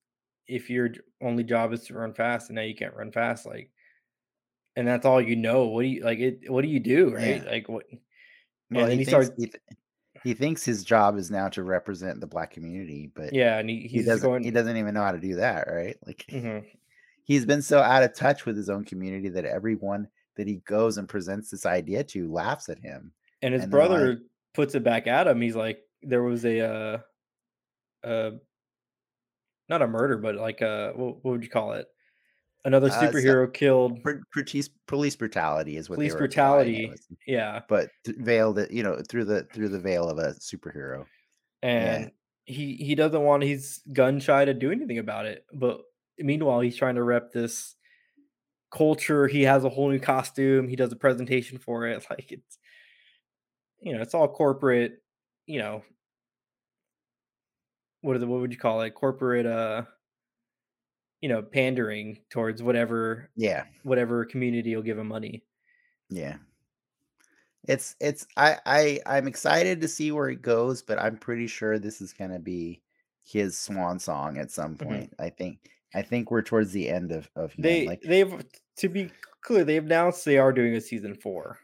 if your only job is to run fast and now you can't run fast like, and that's all you know. What do you like? It what do you do right? Yeah. Like what? Well, and he, then he thinks, starts. he, he thinks his job is now to represent the black community, but Yeah, and he, he doesn't. going. He doesn't even know how to do that, right? Like Mhm. he's been so out of touch with his own community that everyone that he goes and presents this idea to laughs at him. And his and they're like- brother puts it back at him. He's like, there was a, uh, uh, not a murder, but like a what, what would you call it? Another Uh, so- superhero killed. Police police brutality is what Police brutality. Yeah, but veiled it, you know, through the through the veil of a superhero. and he he doesn't want. He's gun shy to do anything about it. But meanwhile, he's trying to rep this culture. He has a whole new costume. He does a presentation for it. Like it's, you know, it's all corporate. You know, what are the what would you call it? Corporate. Uh, you know, pandering towards whatever Yeah, whatever community will give him money. yeah. It's it's I I I'm excited to see where it goes, but I'm pretty sure this is gonna be his swan song at some Mhm. point. I think I think we're towards the end of of. They like they've to be clear, they've announced they are doing a season four.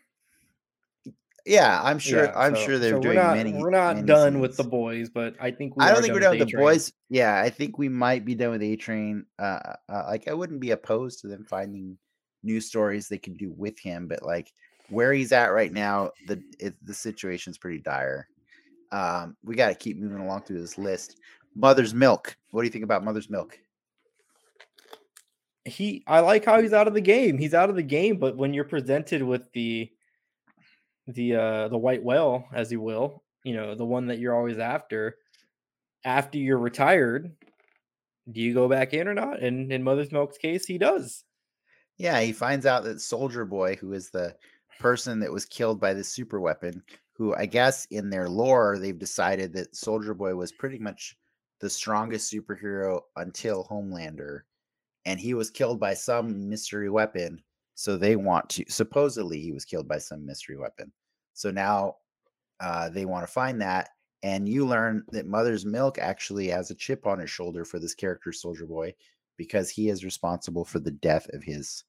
Yeah, I'm sure Yeah, I'm so- sure they're so doing we're not, many. We're not many done with the boys, but I think we I don't think we're done with the boys. Yeah, I think we might be done with A Train. Uh, uh, like I wouldn't be opposed to them finding new stories they can do with him, but like where he's at right now, the it, the situation's pretty dire. Um, we got to keep moving along through this list. Mother's Milk. What do you think about Mother's Milk? He, I like how he's out of the game. He's out of the game, but when you're presented with the the uh the white whale, as you will, you know, the one that you're always after, after you're retired, do you go back in or not? And in Mother's Milk's case, he does. Yeah, he finds out that Soldier Boy, who is the person that was killed by this super weapon. Who I guess in their lore they've decided that Soldier Boy was pretty much the strongest superhero until Homelander, and he was killed by some mystery weapon. So they want to supposedly he was killed by some mystery weapon. So now uh, they want to find that, and you learn that Mother's Milk actually has a chip on his shoulder for this character, Soldier Boy, because he is responsible for the death of his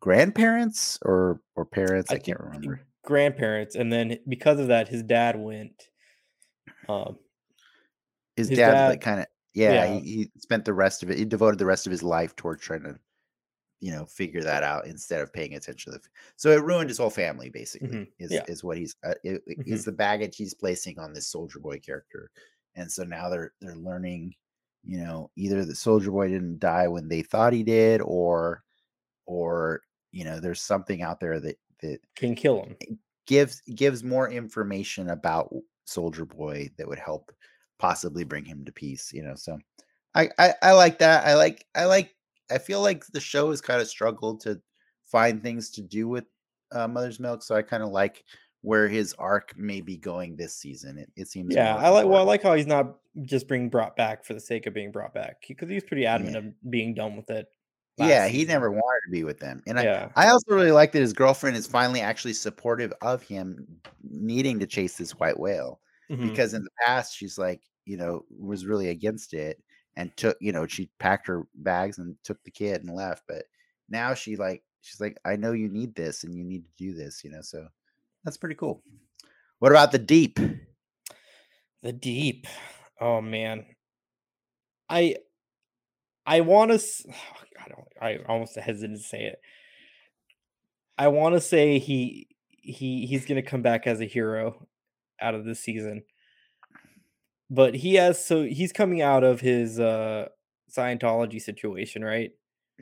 grandparents or or parents. I, I can't remember. Grandparents, and then because of that, his dad went. Um, his, his dad, dad like kind of yeah, yeah. He, he, spent the rest of it. He devoted the rest of his life towards trying to, you know, figure that out instead of paying attention to the. So it ruined his whole family. Basically, mm-hmm. is yeah. is what he's uh, it, mm-hmm. is the baggage he's placing on this Soldier Boy character, and so now they're they're learning, you know, either the Soldier Boy didn't die when they thought he did, or or you know, there's something out there that that can kill him. Gives gives more information about Soldier Boy that would help possibly bring him to peace. You know, so I, I I like that. I like I like I feel like the show has kind of struggled to find things to do with uh, Mother's Milk, so I kind of like where his arc may be going this season. It, it seems. Yeah, I like. Well, I like how he's not just being brought back for the sake of being brought back because he's pretty adamant yeah. of being done with it. Yeah, season. he never wanted to be with them, and yeah. I, I also really like that his girlfriend is finally actually supportive of him needing to chase this white whale mm-hmm. because in the past she's like, you know, was really against it and took, you know, she packed her bags and took the kid and left. But now she like, she's like, I know you need this and you need to do this, you know, so that's pretty cool. What about the deep? The deep. Oh man. I I want to oh, I don't I almost hesitant to say it. I want to say he he he's going to come back as a hero out of this season. But he has so he's coming out of his uh Scientology situation, right?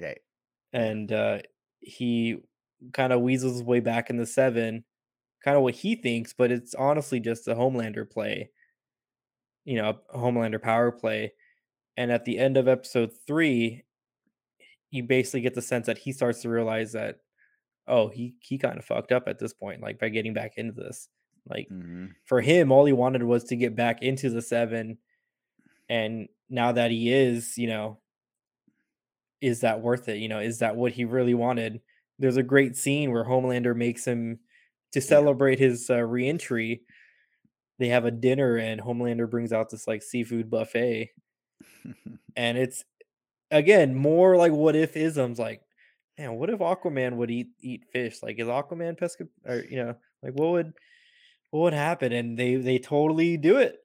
Right. And uh he kind of weasels his way back in the seven, kind of what he thinks, but it's honestly just a Homelander play, you know, a Homelander power play. And at the end of episode three, you basically get the sense that he starts to realize that, oh, he he kind of fucked up at this point, like by getting back into this. Like mm-hmm. for him, all he wanted was to get back into the seven. And now that he is, you know, is that worth it? You know, is that what he really wanted? There's a great scene where Homelander makes him to celebrate yeah. his uh, reentry. They have a dinner and Homelander brings out this like seafood buffet. and it's again more like what if isms like man what if aquaman would eat eat fish like is aquaman pesca or you know like what would what would happen? And they they totally do it.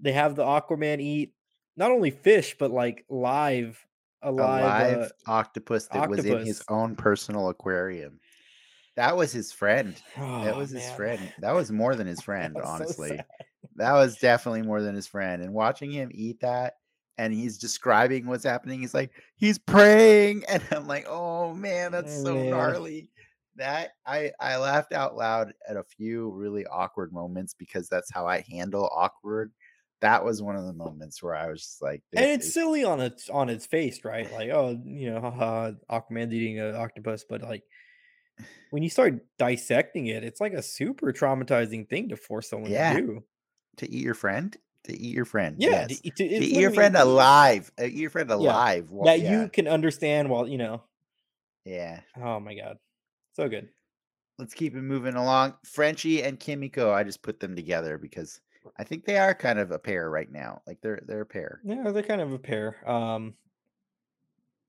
They have the Aquaman eat not only fish but like live a live, uh, octopus that octopus. was in his own personal aquarium. That was his friend. Oh, that was man. his friend. That was more than his friend, honestly. So that was definitely more than his friend. And watching him eat that and he's describing what's happening, he's like, he's praying. And I'm like, oh man, that's oh, so man. gnarly that I I laughed out loud at a few really awkward moments because that's how I handle awkward. That was one of the moments where I was just like, and it's is- silly on its on its face, right? Like, oh, you know, haha, Aquaman eating an octopus, but like when you start dissecting it, it's like a super traumatizing thing to force someone yeah. to do. To eat your friend, to eat your friend. Yeah, yes. to, to, to eat your friend alive. Uh, eat your friend alive. Yeah. Well, that yeah. you can understand while you know. Yeah. Oh my god. So good. Let's keep it moving along. Frenchie and Kimiko, I just put them together because I think they are kind of a pair right now. Like they're they're a pair. Yeah, they're kind of a pair. Um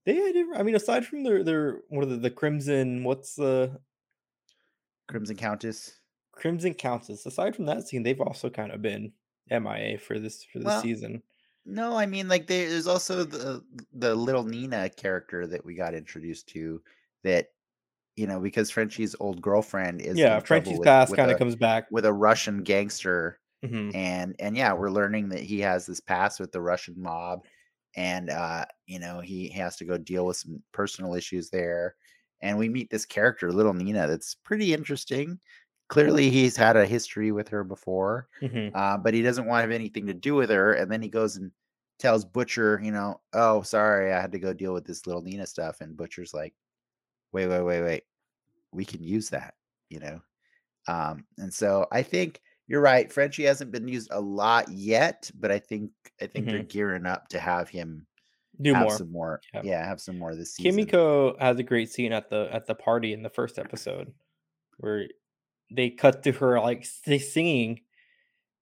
they I mean aside from their their what are the, the Crimson what's the Crimson Countess? Crimson Countess. Aside from that scene, they've also kind of been MIA for this for the well, season. No, I mean like there's also the the little Nina character that we got introduced to that you know, because Frenchie's old girlfriend is yeah, Frenchie's past kind of comes back with a Russian gangster, mm-hmm. and and yeah, we're learning that he has this past with the Russian mob, and uh, you know, he has to go deal with some personal issues there, and we meet this character, little Nina, that's pretty interesting. Clearly, he's had a history with her before, mm-hmm. uh, but he doesn't want to have anything to do with her, and then he goes and tells Butcher, you know, oh, sorry, I had to go deal with this little Nina stuff, and Butcher's like wait, wait, wait, wait. We can use that. you know. Um, and so I think you're right. Frenchie hasn't been used a lot yet, but I think I think they're Mhm. gearing up to have him Do have more. some more. Yeah. Yeah, have some more this season. Kimiko has a great scene at the at the party in the first episode where they cut to her like singing.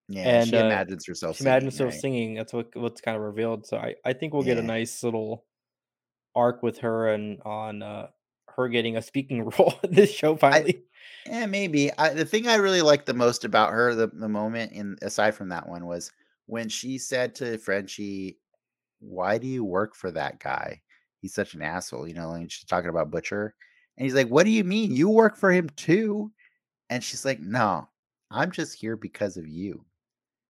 Yeah, and, she uh, imagines herself. She imagines singing, herself right? singing. That's what what's kind of revealed. So I I think we'll get a nice little arc with her and on uh her getting a speaking role in this show finally. Yeah, maybe. I, the thing I really liked the most about her, the, the moment in aside from that one, was when she said to Frenchie, "Why do you work for that guy? He's such an asshole." You know, and she's talking about Butcher, and he's like, "What do you mean? You work for him too?" And she's like, "No, I'm just here because of you."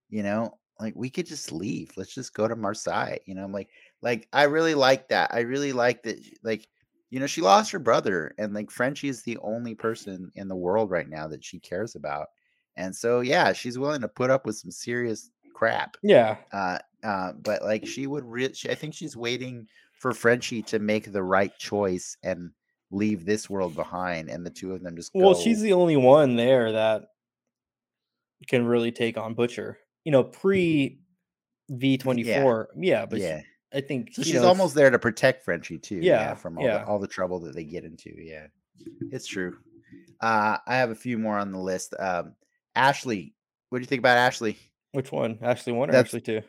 You know, like we could just leave. Let's just go to Marseille. You know, I'm like, like I really like that. I really like that. Like, you know, she lost her brother, and like Frenchie is the only person in the world right now that she cares about. And so, yeah, she's willing to put up with some serious crap. Yeah. Uh, uh, but like she would, re- she, I think she's waiting for Frenchie to make the right choice and leave this world behind, and the two of them just go. Well, she's the only one there that can really take on Butcher. You know, pre V twenty four. Yeah, but yeah. I think So she's almost there to protect Frenchie too. Yeah, Yeah, from all yeah. the all the trouble that they get into. Yeah, it's true. Uh, I have a few more on the list. Um, Ashley, what do you think about Ashley? which one? Ashley one or That's- Ashley two?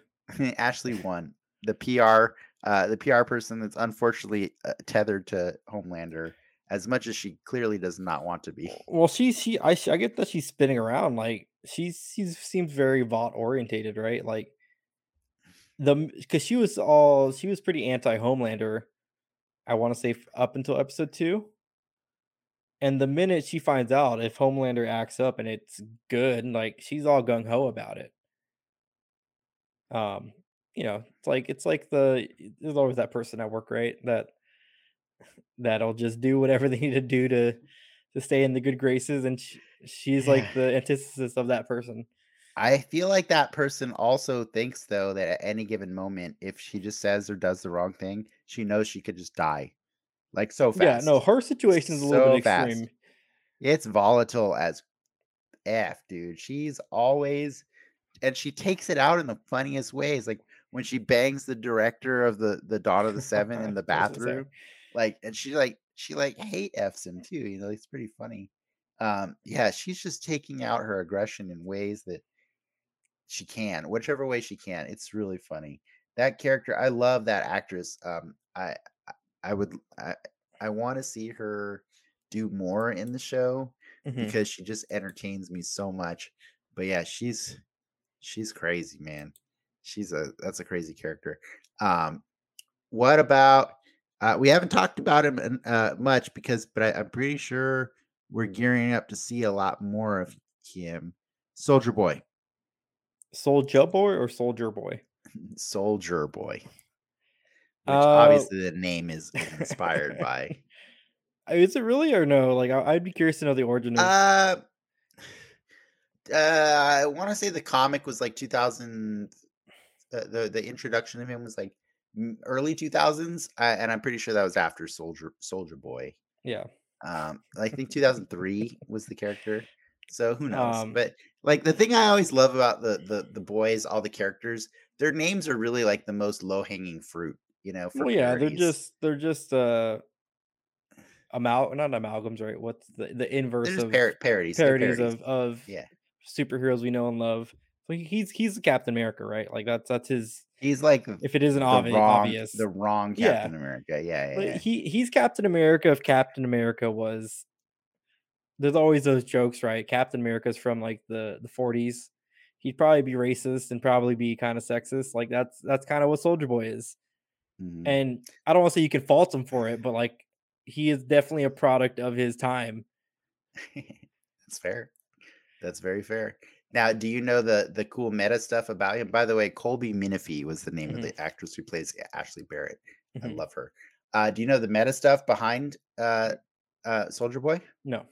Ashley one, the PR, uh, the PR person that's unfortunately uh, tethered to Homelander as much as she clearly does not want to be. Well, she she I I get that she's spinning around like she's she's seems very Vought orientated, right? Like the because she was all she was pretty anti Homelander. I want to say up until episode two. And the minute she finds out if Homelander acts up and it's good, like she's all gung ho about it. Um, you know, it's like it's like the there's always that person at work, right? That that'll just do whatever they need to do to to stay in the good graces, and sh- she's like the antithesis of that person. I feel like that person also thinks though that at any given moment, if she just says or does the wrong thing, she knows she could just die, like so fast. Yeah, no, her situation is a little So bit fast. extreme. It's volatile as F, dude. She's always and she takes it out in the funniest ways. Like when she bangs the director of the the Dawn of the Seven in the That's what I'm saying. bathroom. Like and she like she like hate F's him too. You know, it's pretty funny. Um, yeah, she's just taking out her aggression in ways that she can, whichever way she can. It's really funny. That character, I love that actress. Um, I I- would I I want to see her do more in the show Mhm. because she just entertains me so much. But yeah, she's she's crazy, man. She's a that's a crazy character. Um, what about uh, we haven't talked about him uh, much because, but I, I'm pretty sure we're gearing up to see a lot more of him. Soldier Boy, Soldier boy or soldier boy? Soldier Boy, which Uh, obviously the name is inspired by. Is it really or no? Like I, I'd be curious to know the origin of. Uh, uh, I want to say the comic was like 2000. Uh, the the introduction of him was like early 2000s, uh, and I'm pretty sure that was after Soldier Soldier Boy. yeah, Um, I think 2003 was the character. So who knows? Um, but like the thing I always love about the the the boys, all the characters, their names are really like the most low hanging fruit. You know, for well, yeah, they're just they're just uh amal not amalgams, right? What's the the inverse of par- parodies. parodies, parodies. of of yeah. superheroes we know and love. So he's he's Captain America, right? Like that's that's his. He's like If it isn't the obvious, wrong, obvious, the wrong Yeah. Captain America. Yeah, yeah, yeah. he he's Captain America. If Captain America was, there's always those jokes, right? Captain America's from like the the 40s. He'd probably be racist and probably be kind of sexist. Like that's that's kind of what Soldier Boy is. Mhm. And I don't want to say you can fault him for it, but like he is definitely a product of his time. That's fair. That's very fair. Now, do you know the the cool meta stuff about him? By the way, Colby Minifie was the name Mhm. of the actress who plays Ashley Barrett. I Mhm. love her. Uh, do you know the meta stuff behind uh, uh, Soldier Boy? No.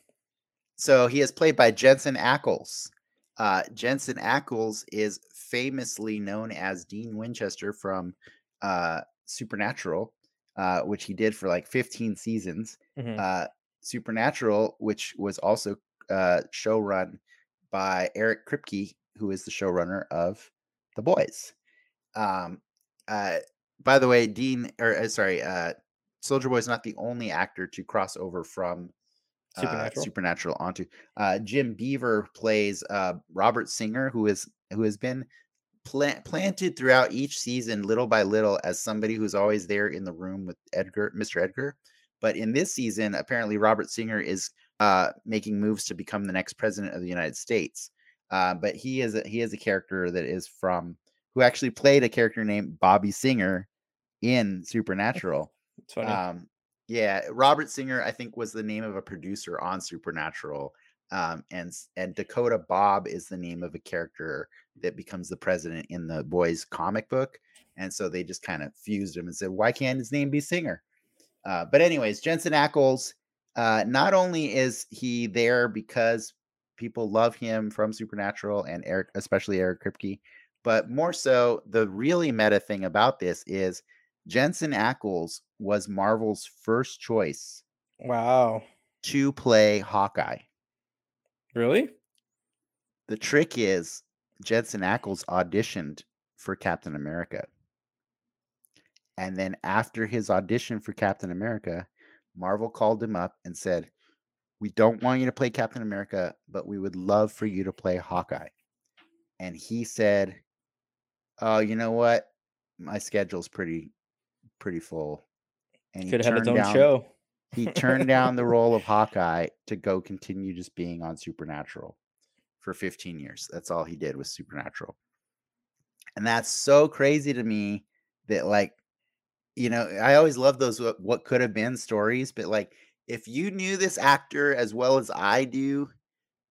So he is played by Jensen Ackles. Uh, Jensen Ackles is famously known as Dean Winchester from uh, Supernatural, uh, which he did for like 15 seasons. Mhm. Uh, Supernatural, which was also uh, show run by Eric Kripke, who is the showrunner of The Boys. Um, uh, by the way, Dean, or sorry, uh, Soldier Boy is not the only actor to cross over from uh, Supernatural. Supernatural onto. Uh, Jim Beaver plays uh, Robert Singer, who is who has been plant, planted throughout each season, little by little, as somebody who's always there in the room with Edgar, Mr. Edgar. But in this season, apparently Robert Singer is uh, making moves to become the next president of the United States. Uh, but he is a, he is a character that is from who actually played a character named Bobby Singer in Supernatural. Funny. Um, yeah, Robert Singer, I think, was the name of a producer on Supernatural. Um, and and Dakota Bob is the name of a character that becomes the president in the boys comic book. And so they just kind of fused him and said, why can't his name be Singer? Uh, but anyways, Jensen Ackles, uh, not only is he there because people love him from Supernatural and Eric, especially Eric Kripke, but more so, the really meta thing about this is Jensen Ackles was Marvel's first choice wow. to play Hawkeye. Really? The trick is Jensen Ackles auditioned for Captain America. And then after his audition for Captain America, Marvel called him up and said, We don't want you to play Captain America, but we would love for you to play Hawkeye. And he said, Oh, you know what? My schedule's pretty pretty full. And he Could have had its turned own down- show. he turned down the role of Hawkeye to go continue just being on Supernatural for 15 years. That's all he did was Supernatural. And that's so crazy to me that like you know, I always love those what, what could have been stories, but like if you knew this actor as well as I do,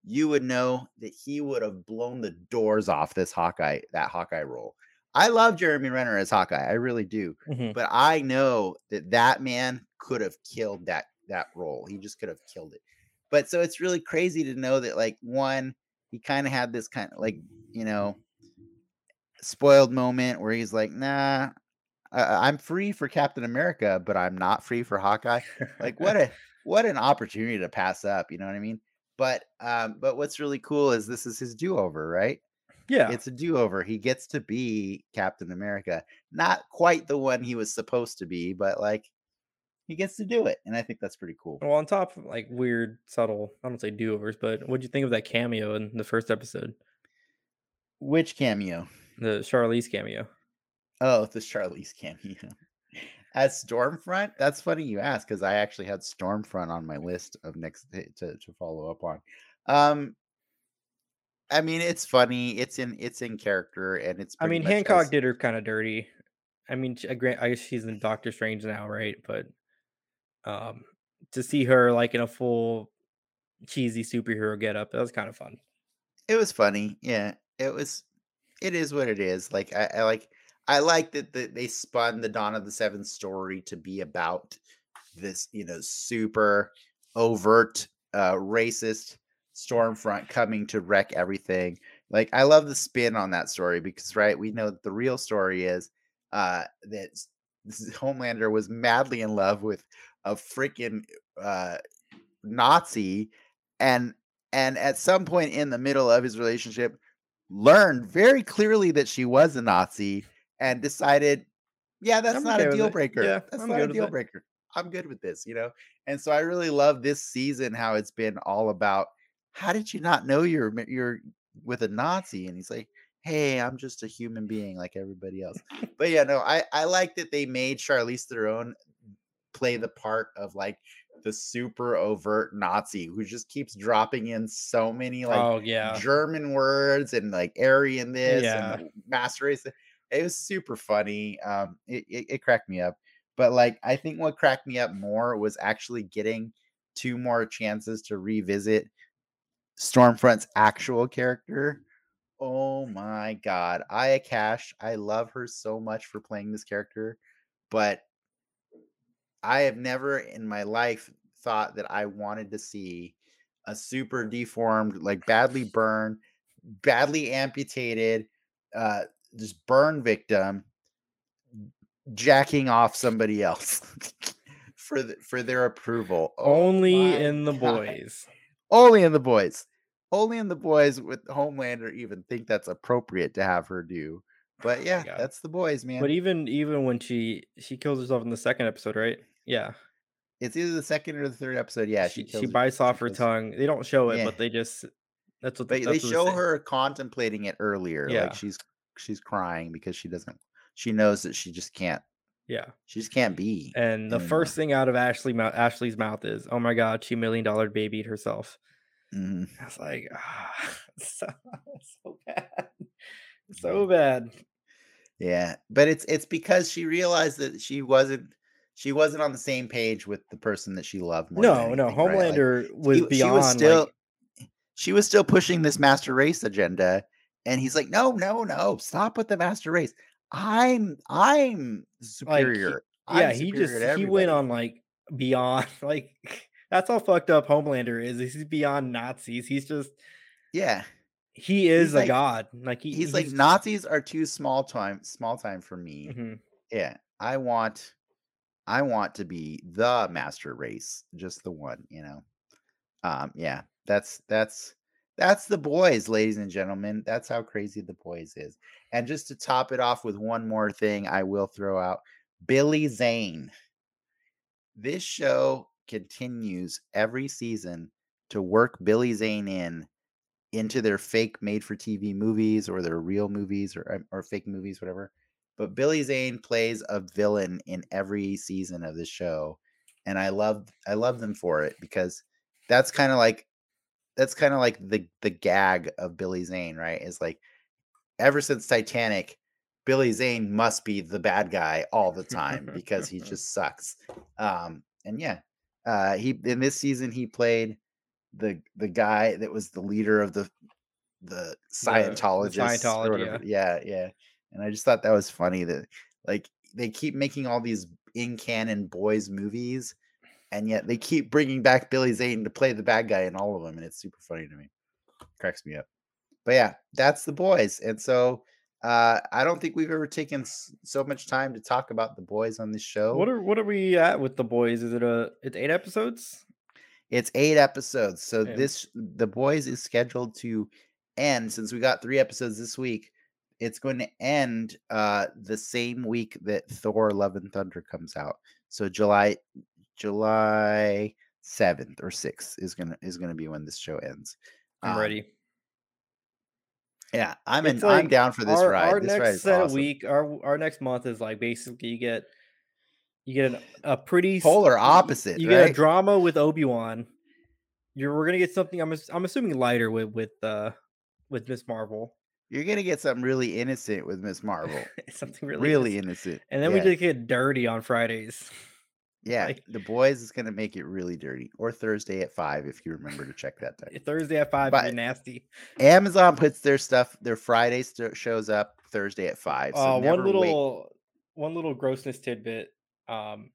you would know that he would have blown the doors off this Hawkeye that Hawkeye role. I love Jeremy Renner as Hawkeye. I really do Mhm. but I know that that man could have killed that that role. He just could have killed it. But so it's really crazy to know that like one, he kind of had this kind of like you know spoiled moment where he's like, nah, I, I'm free for Captain America, but I'm not free for Hawkeye. Like what a what an opportunity to pass up. You know what I mean? But um, but what's really cool is this is his do over, right? Yeah. It's a do over. He gets to be Captain America. Not quite the one he was supposed to be, but like he gets to do it. And I think that's pretty cool. Well, on top of like weird, subtle, I don't say do overs, but what'd you think of that cameo in the first episode? Which cameo? The Charlize cameo. Oh, the Charlize cameo. As Stormfront? That's funny you ask because I actually had Stormfront on my list of next to, to to follow up on. Um I mean it's funny. It's in it's in character and it's I mean, Hancock as- did her kind of dirty. I mean, I grant, I guess she's in Doctor Strange now, right? But um, to see her like in a full cheesy superhero getup, that was kind of fun. It was funny. Yeah, it was. It is what it is. Like I, I like. I like that the, they spun the Dawn of the Seven story to be about this, you know, super overt, uh, racist Stormfront coming to wreck everything. Like I love the spin on that story because, right, we know that the real story is uh, that s- this is- Homelander was madly in love with a freaking uh, Nazi, and and at some point in the middle of his relationship learned very clearly that she was a nazi and decided yeah that's I'm not a deal breaker. Yeah, that's I'm not a deal breaker. I'm good with this you know? And so i really love this season how it's been all about how did you not know you're you're with a nazi and he's like hey i'm just a human being like everybody else but yeah no i i like that they made charlize theron play the part of like the super overt Nazi who just keeps dropping in so many like oh yeah, German words and like Aryan this Yeah. and master race. It was super funny. Um, it, it, it cracked me up. But like, I think what cracked me up more was actually getting two more chances to revisit Stormfront's actual character. Oh my god, Aya Cash. I love her so much for playing this character, but I have never in my life thought that I wanted to see a super deformed, like badly burned, badly amputated, uh, just burn victim jacking off somebody else for the, for their approval. Oh only in the God. boys. Only in the boys. Only in the boys with Homelander even think that's appropriate to have her do. But yeah, that's the boys, man. But even even when she she kills herself in the second episode, right? Yeah. it's either the second or the third episode. Yeah, she, she she, bites off her tongue. They don't show it, Yeah. but they just that's what they, that's they what show her contemplating it earlier. Yeah. Like she's she's crying because she doesn't she knows that she just can't Yeah. she just can't be. And the anymore. first thing out of Ashley mouth, Ashley's mouth is, "Oh my God, she million dollar babied herself." Mhm. I was like, ah, so, so bad, so bad. Yeah, but it's it's because she realized that she wasn't she wasn't on the same page with the person that she loved more. than No, no, anything, right? Like, Homelander was he- beyond. She was still like, she was still pushing this master race agenda, and he's like, "No, no, no! Stop with the master race. I'm I'm superior. yeah, I'm he superior just he went on like beyond like that's how fucked up Homelander is. He's beyond Nazis. He's just Yeah, he is He's a like- god. Like he, he's, like Nazis are too small time small time for me. Mhm. Yeah, I want I want to be the master race, just the one, you know. Um yeah, that's that's that's the boys, ladies and gentlemen. That's how crazy the boys is. And just to top it off with one more thing, I will throw out Billy Zane. This show continues every season to work Billy Zane in into their fake made for TV movies or their real movies or um, or fake movies whatever. But Billy Zane plays a villain in every season of the show and I love I love them for it because that's kind of like that's kind of like the the gag of Billy Zane, right? Is like ever since Titanic, Billy Zane must be the bad guy all the time because he just sucks. Um, and yeah, uh, he in this season he played the the guy that was the leader of the the Scientologists. or Scientology, whatever. yeah, yeah. And I just thought that was funny that like they keep making all these in canon boys movies, and yet they keep bringing back Billy Zane to play the bad guy in all of them, and it's super funny to me. Cracks me up. But yeah, that's the boys, and so uh, I don't think we've ever taken s- so much time to talk about the boys on this show. What are what are we at with the boys? Is it a it's eight episodes? It's eight episodes. So Yeah. this the boys is scheduled to end since we got three episodes this week. It's going to end uh the same week that Thor Love and Thunder comes out. So July July 7th or 6th is gonna is gonna be when this show ends. I'm Um, ready. Yeah, I'm in It's I'm down for this our, ride. Our this next ride is set of awesome. week, our our next month is like basically you get you get an, a pretty Polar opposite, You get a drama with Obi Wan. You're we're gonna get something. I'm I'm assuming lighter with with uh with Ms. Marvel. You're gonna get something really innocent with Miss Marvel. something really really innocent. innocent. And then yeah. we just get dirty on Fridays. Yeah, like- the boys is gonna make it really dirty. Or Thursday at five if you remember to check that time. Thursday at five, But- be nasty. Amazon puts their stuff, their Friday st- shows up Thursday at five. So uh, one wait. little one little grossness tidbit. Um,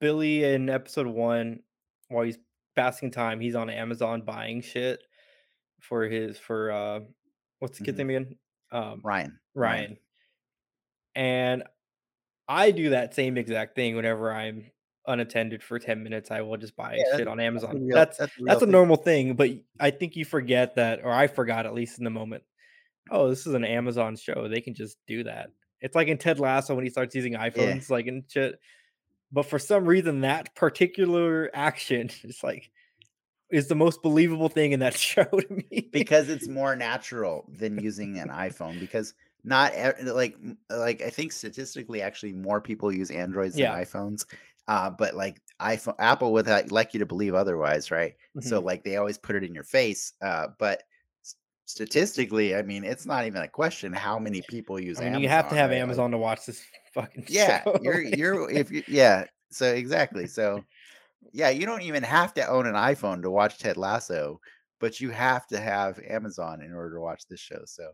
Billy in episode one, while he's passing time, he's on Amazon buying shit for his for uh, what's the kid's Mhm. name again? Um, Ryan. Ryan. And I do that same exact thing whenever I'm unattended for 10 minutes. I will just buy Yeah, shit on That's Amazon. real- that's a that's a normal thing, but I think you forget that, or I forgot at least in the moment. Oh, this is an Amazon show. They can just do that. It's like in Ted Lasso when he starts using iPhones, like and shit. But for some reason, that particular action is like is the most believable thing in that show to me. because it's more natural than using an iPhone because not like like I think statistically actually more people use Androids Yeah. than iPhones. Uh, but like iPhone Apple would like, like you to believe otherwise, right? So Mhm. like they always put it in your face. Uh, but statistically, I mean, it's not even a question how many people use I mean, Amazon. you have to have right? Amazon to watch this fucking yeah show. you're you're if you yeah so exactly so yeah you don't even have to own an iphone to watch ted lasso but you have to have amazon in order to watch this show so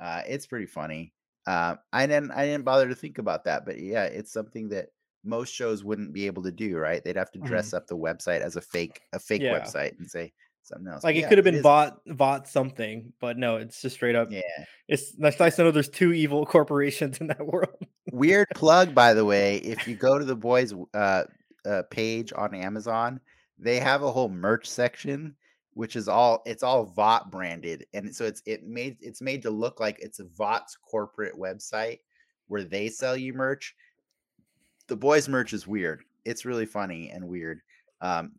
uh it's pretty funny uh i didn't i didn't bother to think about that but yeah it's something that most shows wouldn't be able to do right they'd have to dress up the website as a fake a fake Mm-hmm. Yeah. website and say something else like But it yeah, could have been bought bought something, but no, it's just straight up. yeah It's that's nice to know there's two evil corporations in that world. Weird plug, by the way. If you go to the boys' uh, uh, page on Amazon, they have a whole merch section which is all it's all Vought branded, and so it's it made it's made to look like it's a Vought's corporate website where they sell you merch. The boys' merch is weird. It's really funny and weird. Um,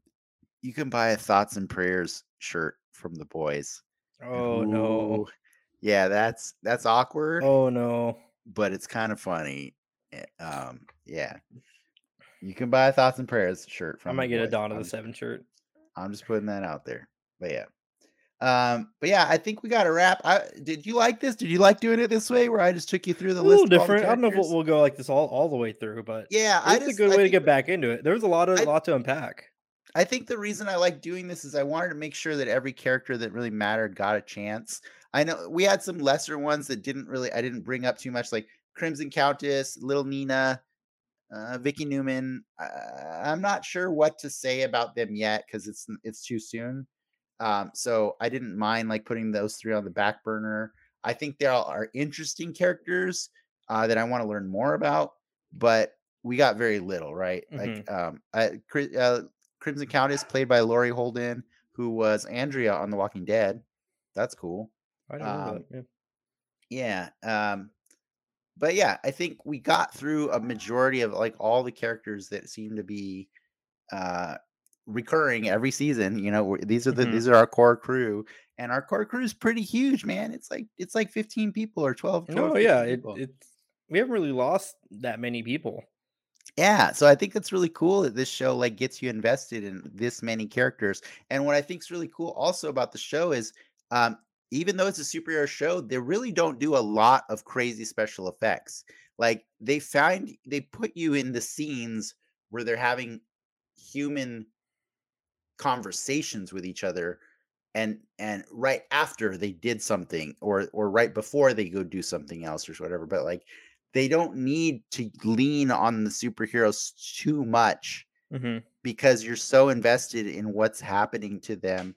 you can buy a thoughts and prayers shirt from the boys. Oh no. Yeah, that's that's awkward, Oh no. but it's kind of funny. Eh, Um, yeah. You can buy a thoughts and prayers shirt from I might get a boys. Dawn of the Seven shirt. I'm just putting that out there. But yeah. Um, but yeah, I think we got a wrap. I did you like this? Did you like doing it this way where I just took you through the A list? little the different. I don't know if we'll, we'll go like this all, all the way through, but Yeah, I it's just a good I way to get back into it. There was a lot of I- lot to unpack. I think the reason I like doing this is I wanted to make sure that every character that really mattered got a chance. I know we had some lesser ones that didn't really I didn't bring up too much, like Crimson Countess, Little Nina, uh, Vicky Neuman. Uh, I'm not sure what to say about them yet because it's it's too soon. Um, so I didn't mind like putting those three on the back burner. I think they all are interesting characters uh, that I want to learn more about, but we got very little, right? Like um, I, Cri- uh, Crimson Countess, played by Laurie Holden, who was Andrea on The Walking Dead. That's cool. I don't know Um, that. Yeah. Yeah. Um, but yeah, I think we got through a majority of like all the characters that seem to be uh recurring every season. You know, these are the Mhm. these are our core crew, and our core crew is pretty huge, man. It's like it's like 15 people or 12. 12 No, 15 yeah, it, it's we haven't really lost that many people. Yeah, so I think that's really cool that this show like gets you invested in this many characters. And what I think is really cool also about the show is um even though it's a superhero show, they really don't do a lot of crazy special effects. Like they find they put you in the scenes where they're having human conversations with each other and and right after they did something or or right before they go do something else or whatever but like they don't need to lean on the superheroes too much hmm because you're so invested in what's happening to them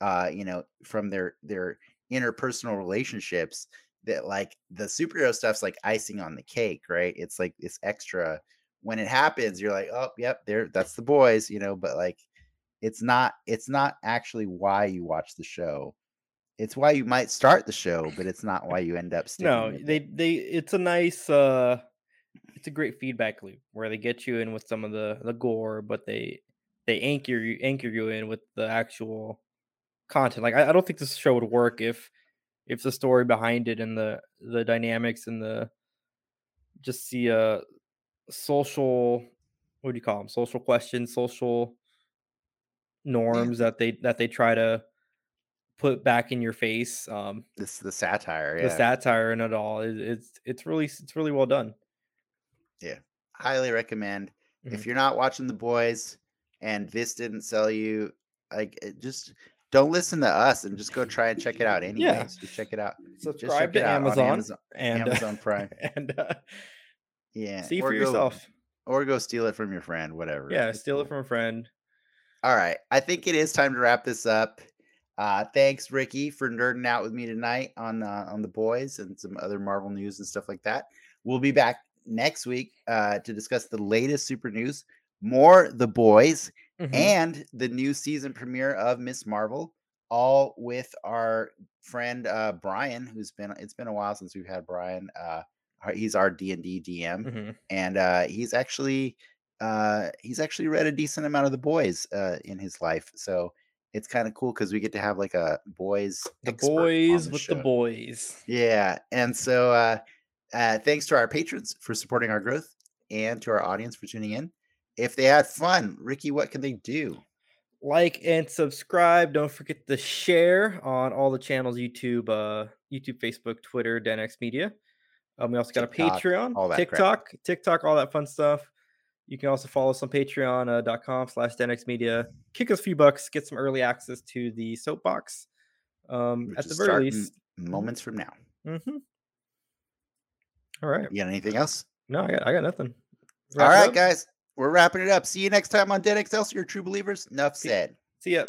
uh you know from their their interpersonal relationships that like the superhero stuff's like icing on the cake right? It's like it's extra. When it happens you're like oh yep there that's the boys you know but like it's not it's not actually why you watch the show it's why you might start the show but it's not why you end up sticking No, with they it. they it's a nice uh it's a great feedback loop where they get you in with some of the the gore, but they they anchor you anchor you in with the actual content. Like I, I don't think this show would work if if the story behind it and the the dynamics and the just the uh social what do you call them social questions social norms that they that they try to put back in your face um this the satire the satire and it all is it's it's really it's really well done. Yeah, highly recommend. Mhm. if you're not watching the boys and this didn't sell you like just don't listen to us and just go try and check it out anyways just check it out subscribe to it amazon, Amazon- and uh, amazon prime. and uh, yeah see or for go- yourself. or go steal it from your friend whatever yeah It's steal cool. it from a friend all right i think it is time to wrap this up uh thanks ricky for nerding out with me tonight on uh, on the boys and some other marvel news and stuff like that we'll be back next week uh to discuss the latest super news more the boys Mhm. and the new season premiere of Ms. Marvel, all with our friend uh, Brian, who's been it's been a while since we've had Brian. Uh, he's our D and D DM, Mhm. and uh, he's actually uh, he's actually read a decent amount of the boys uh, in his life, so it's kind of cool because we get to have like a boys the boys the with the boys Yeah, and so uh, uh, thanks to our patrons for supporting our growth, and to our audience for tuning in. If they had fun, Ricky, what can they do? like and subscribe don't forget to share on all the channels youtube uh youtube facebook twitter denx media um, we also got a patreon all that crap. tiktok tiktok all that fun stuff you can also follow us on patreon.com slash denx media kick us a few bucks get some early access to the soapbox. Um, at the very least moments from now. hmm all right You got anything else? no i got, I got nothing All Wrap it right, up? guys, we're wrapping it up. See you next time on Dead Excelsior, True Believers. Enough said. see ya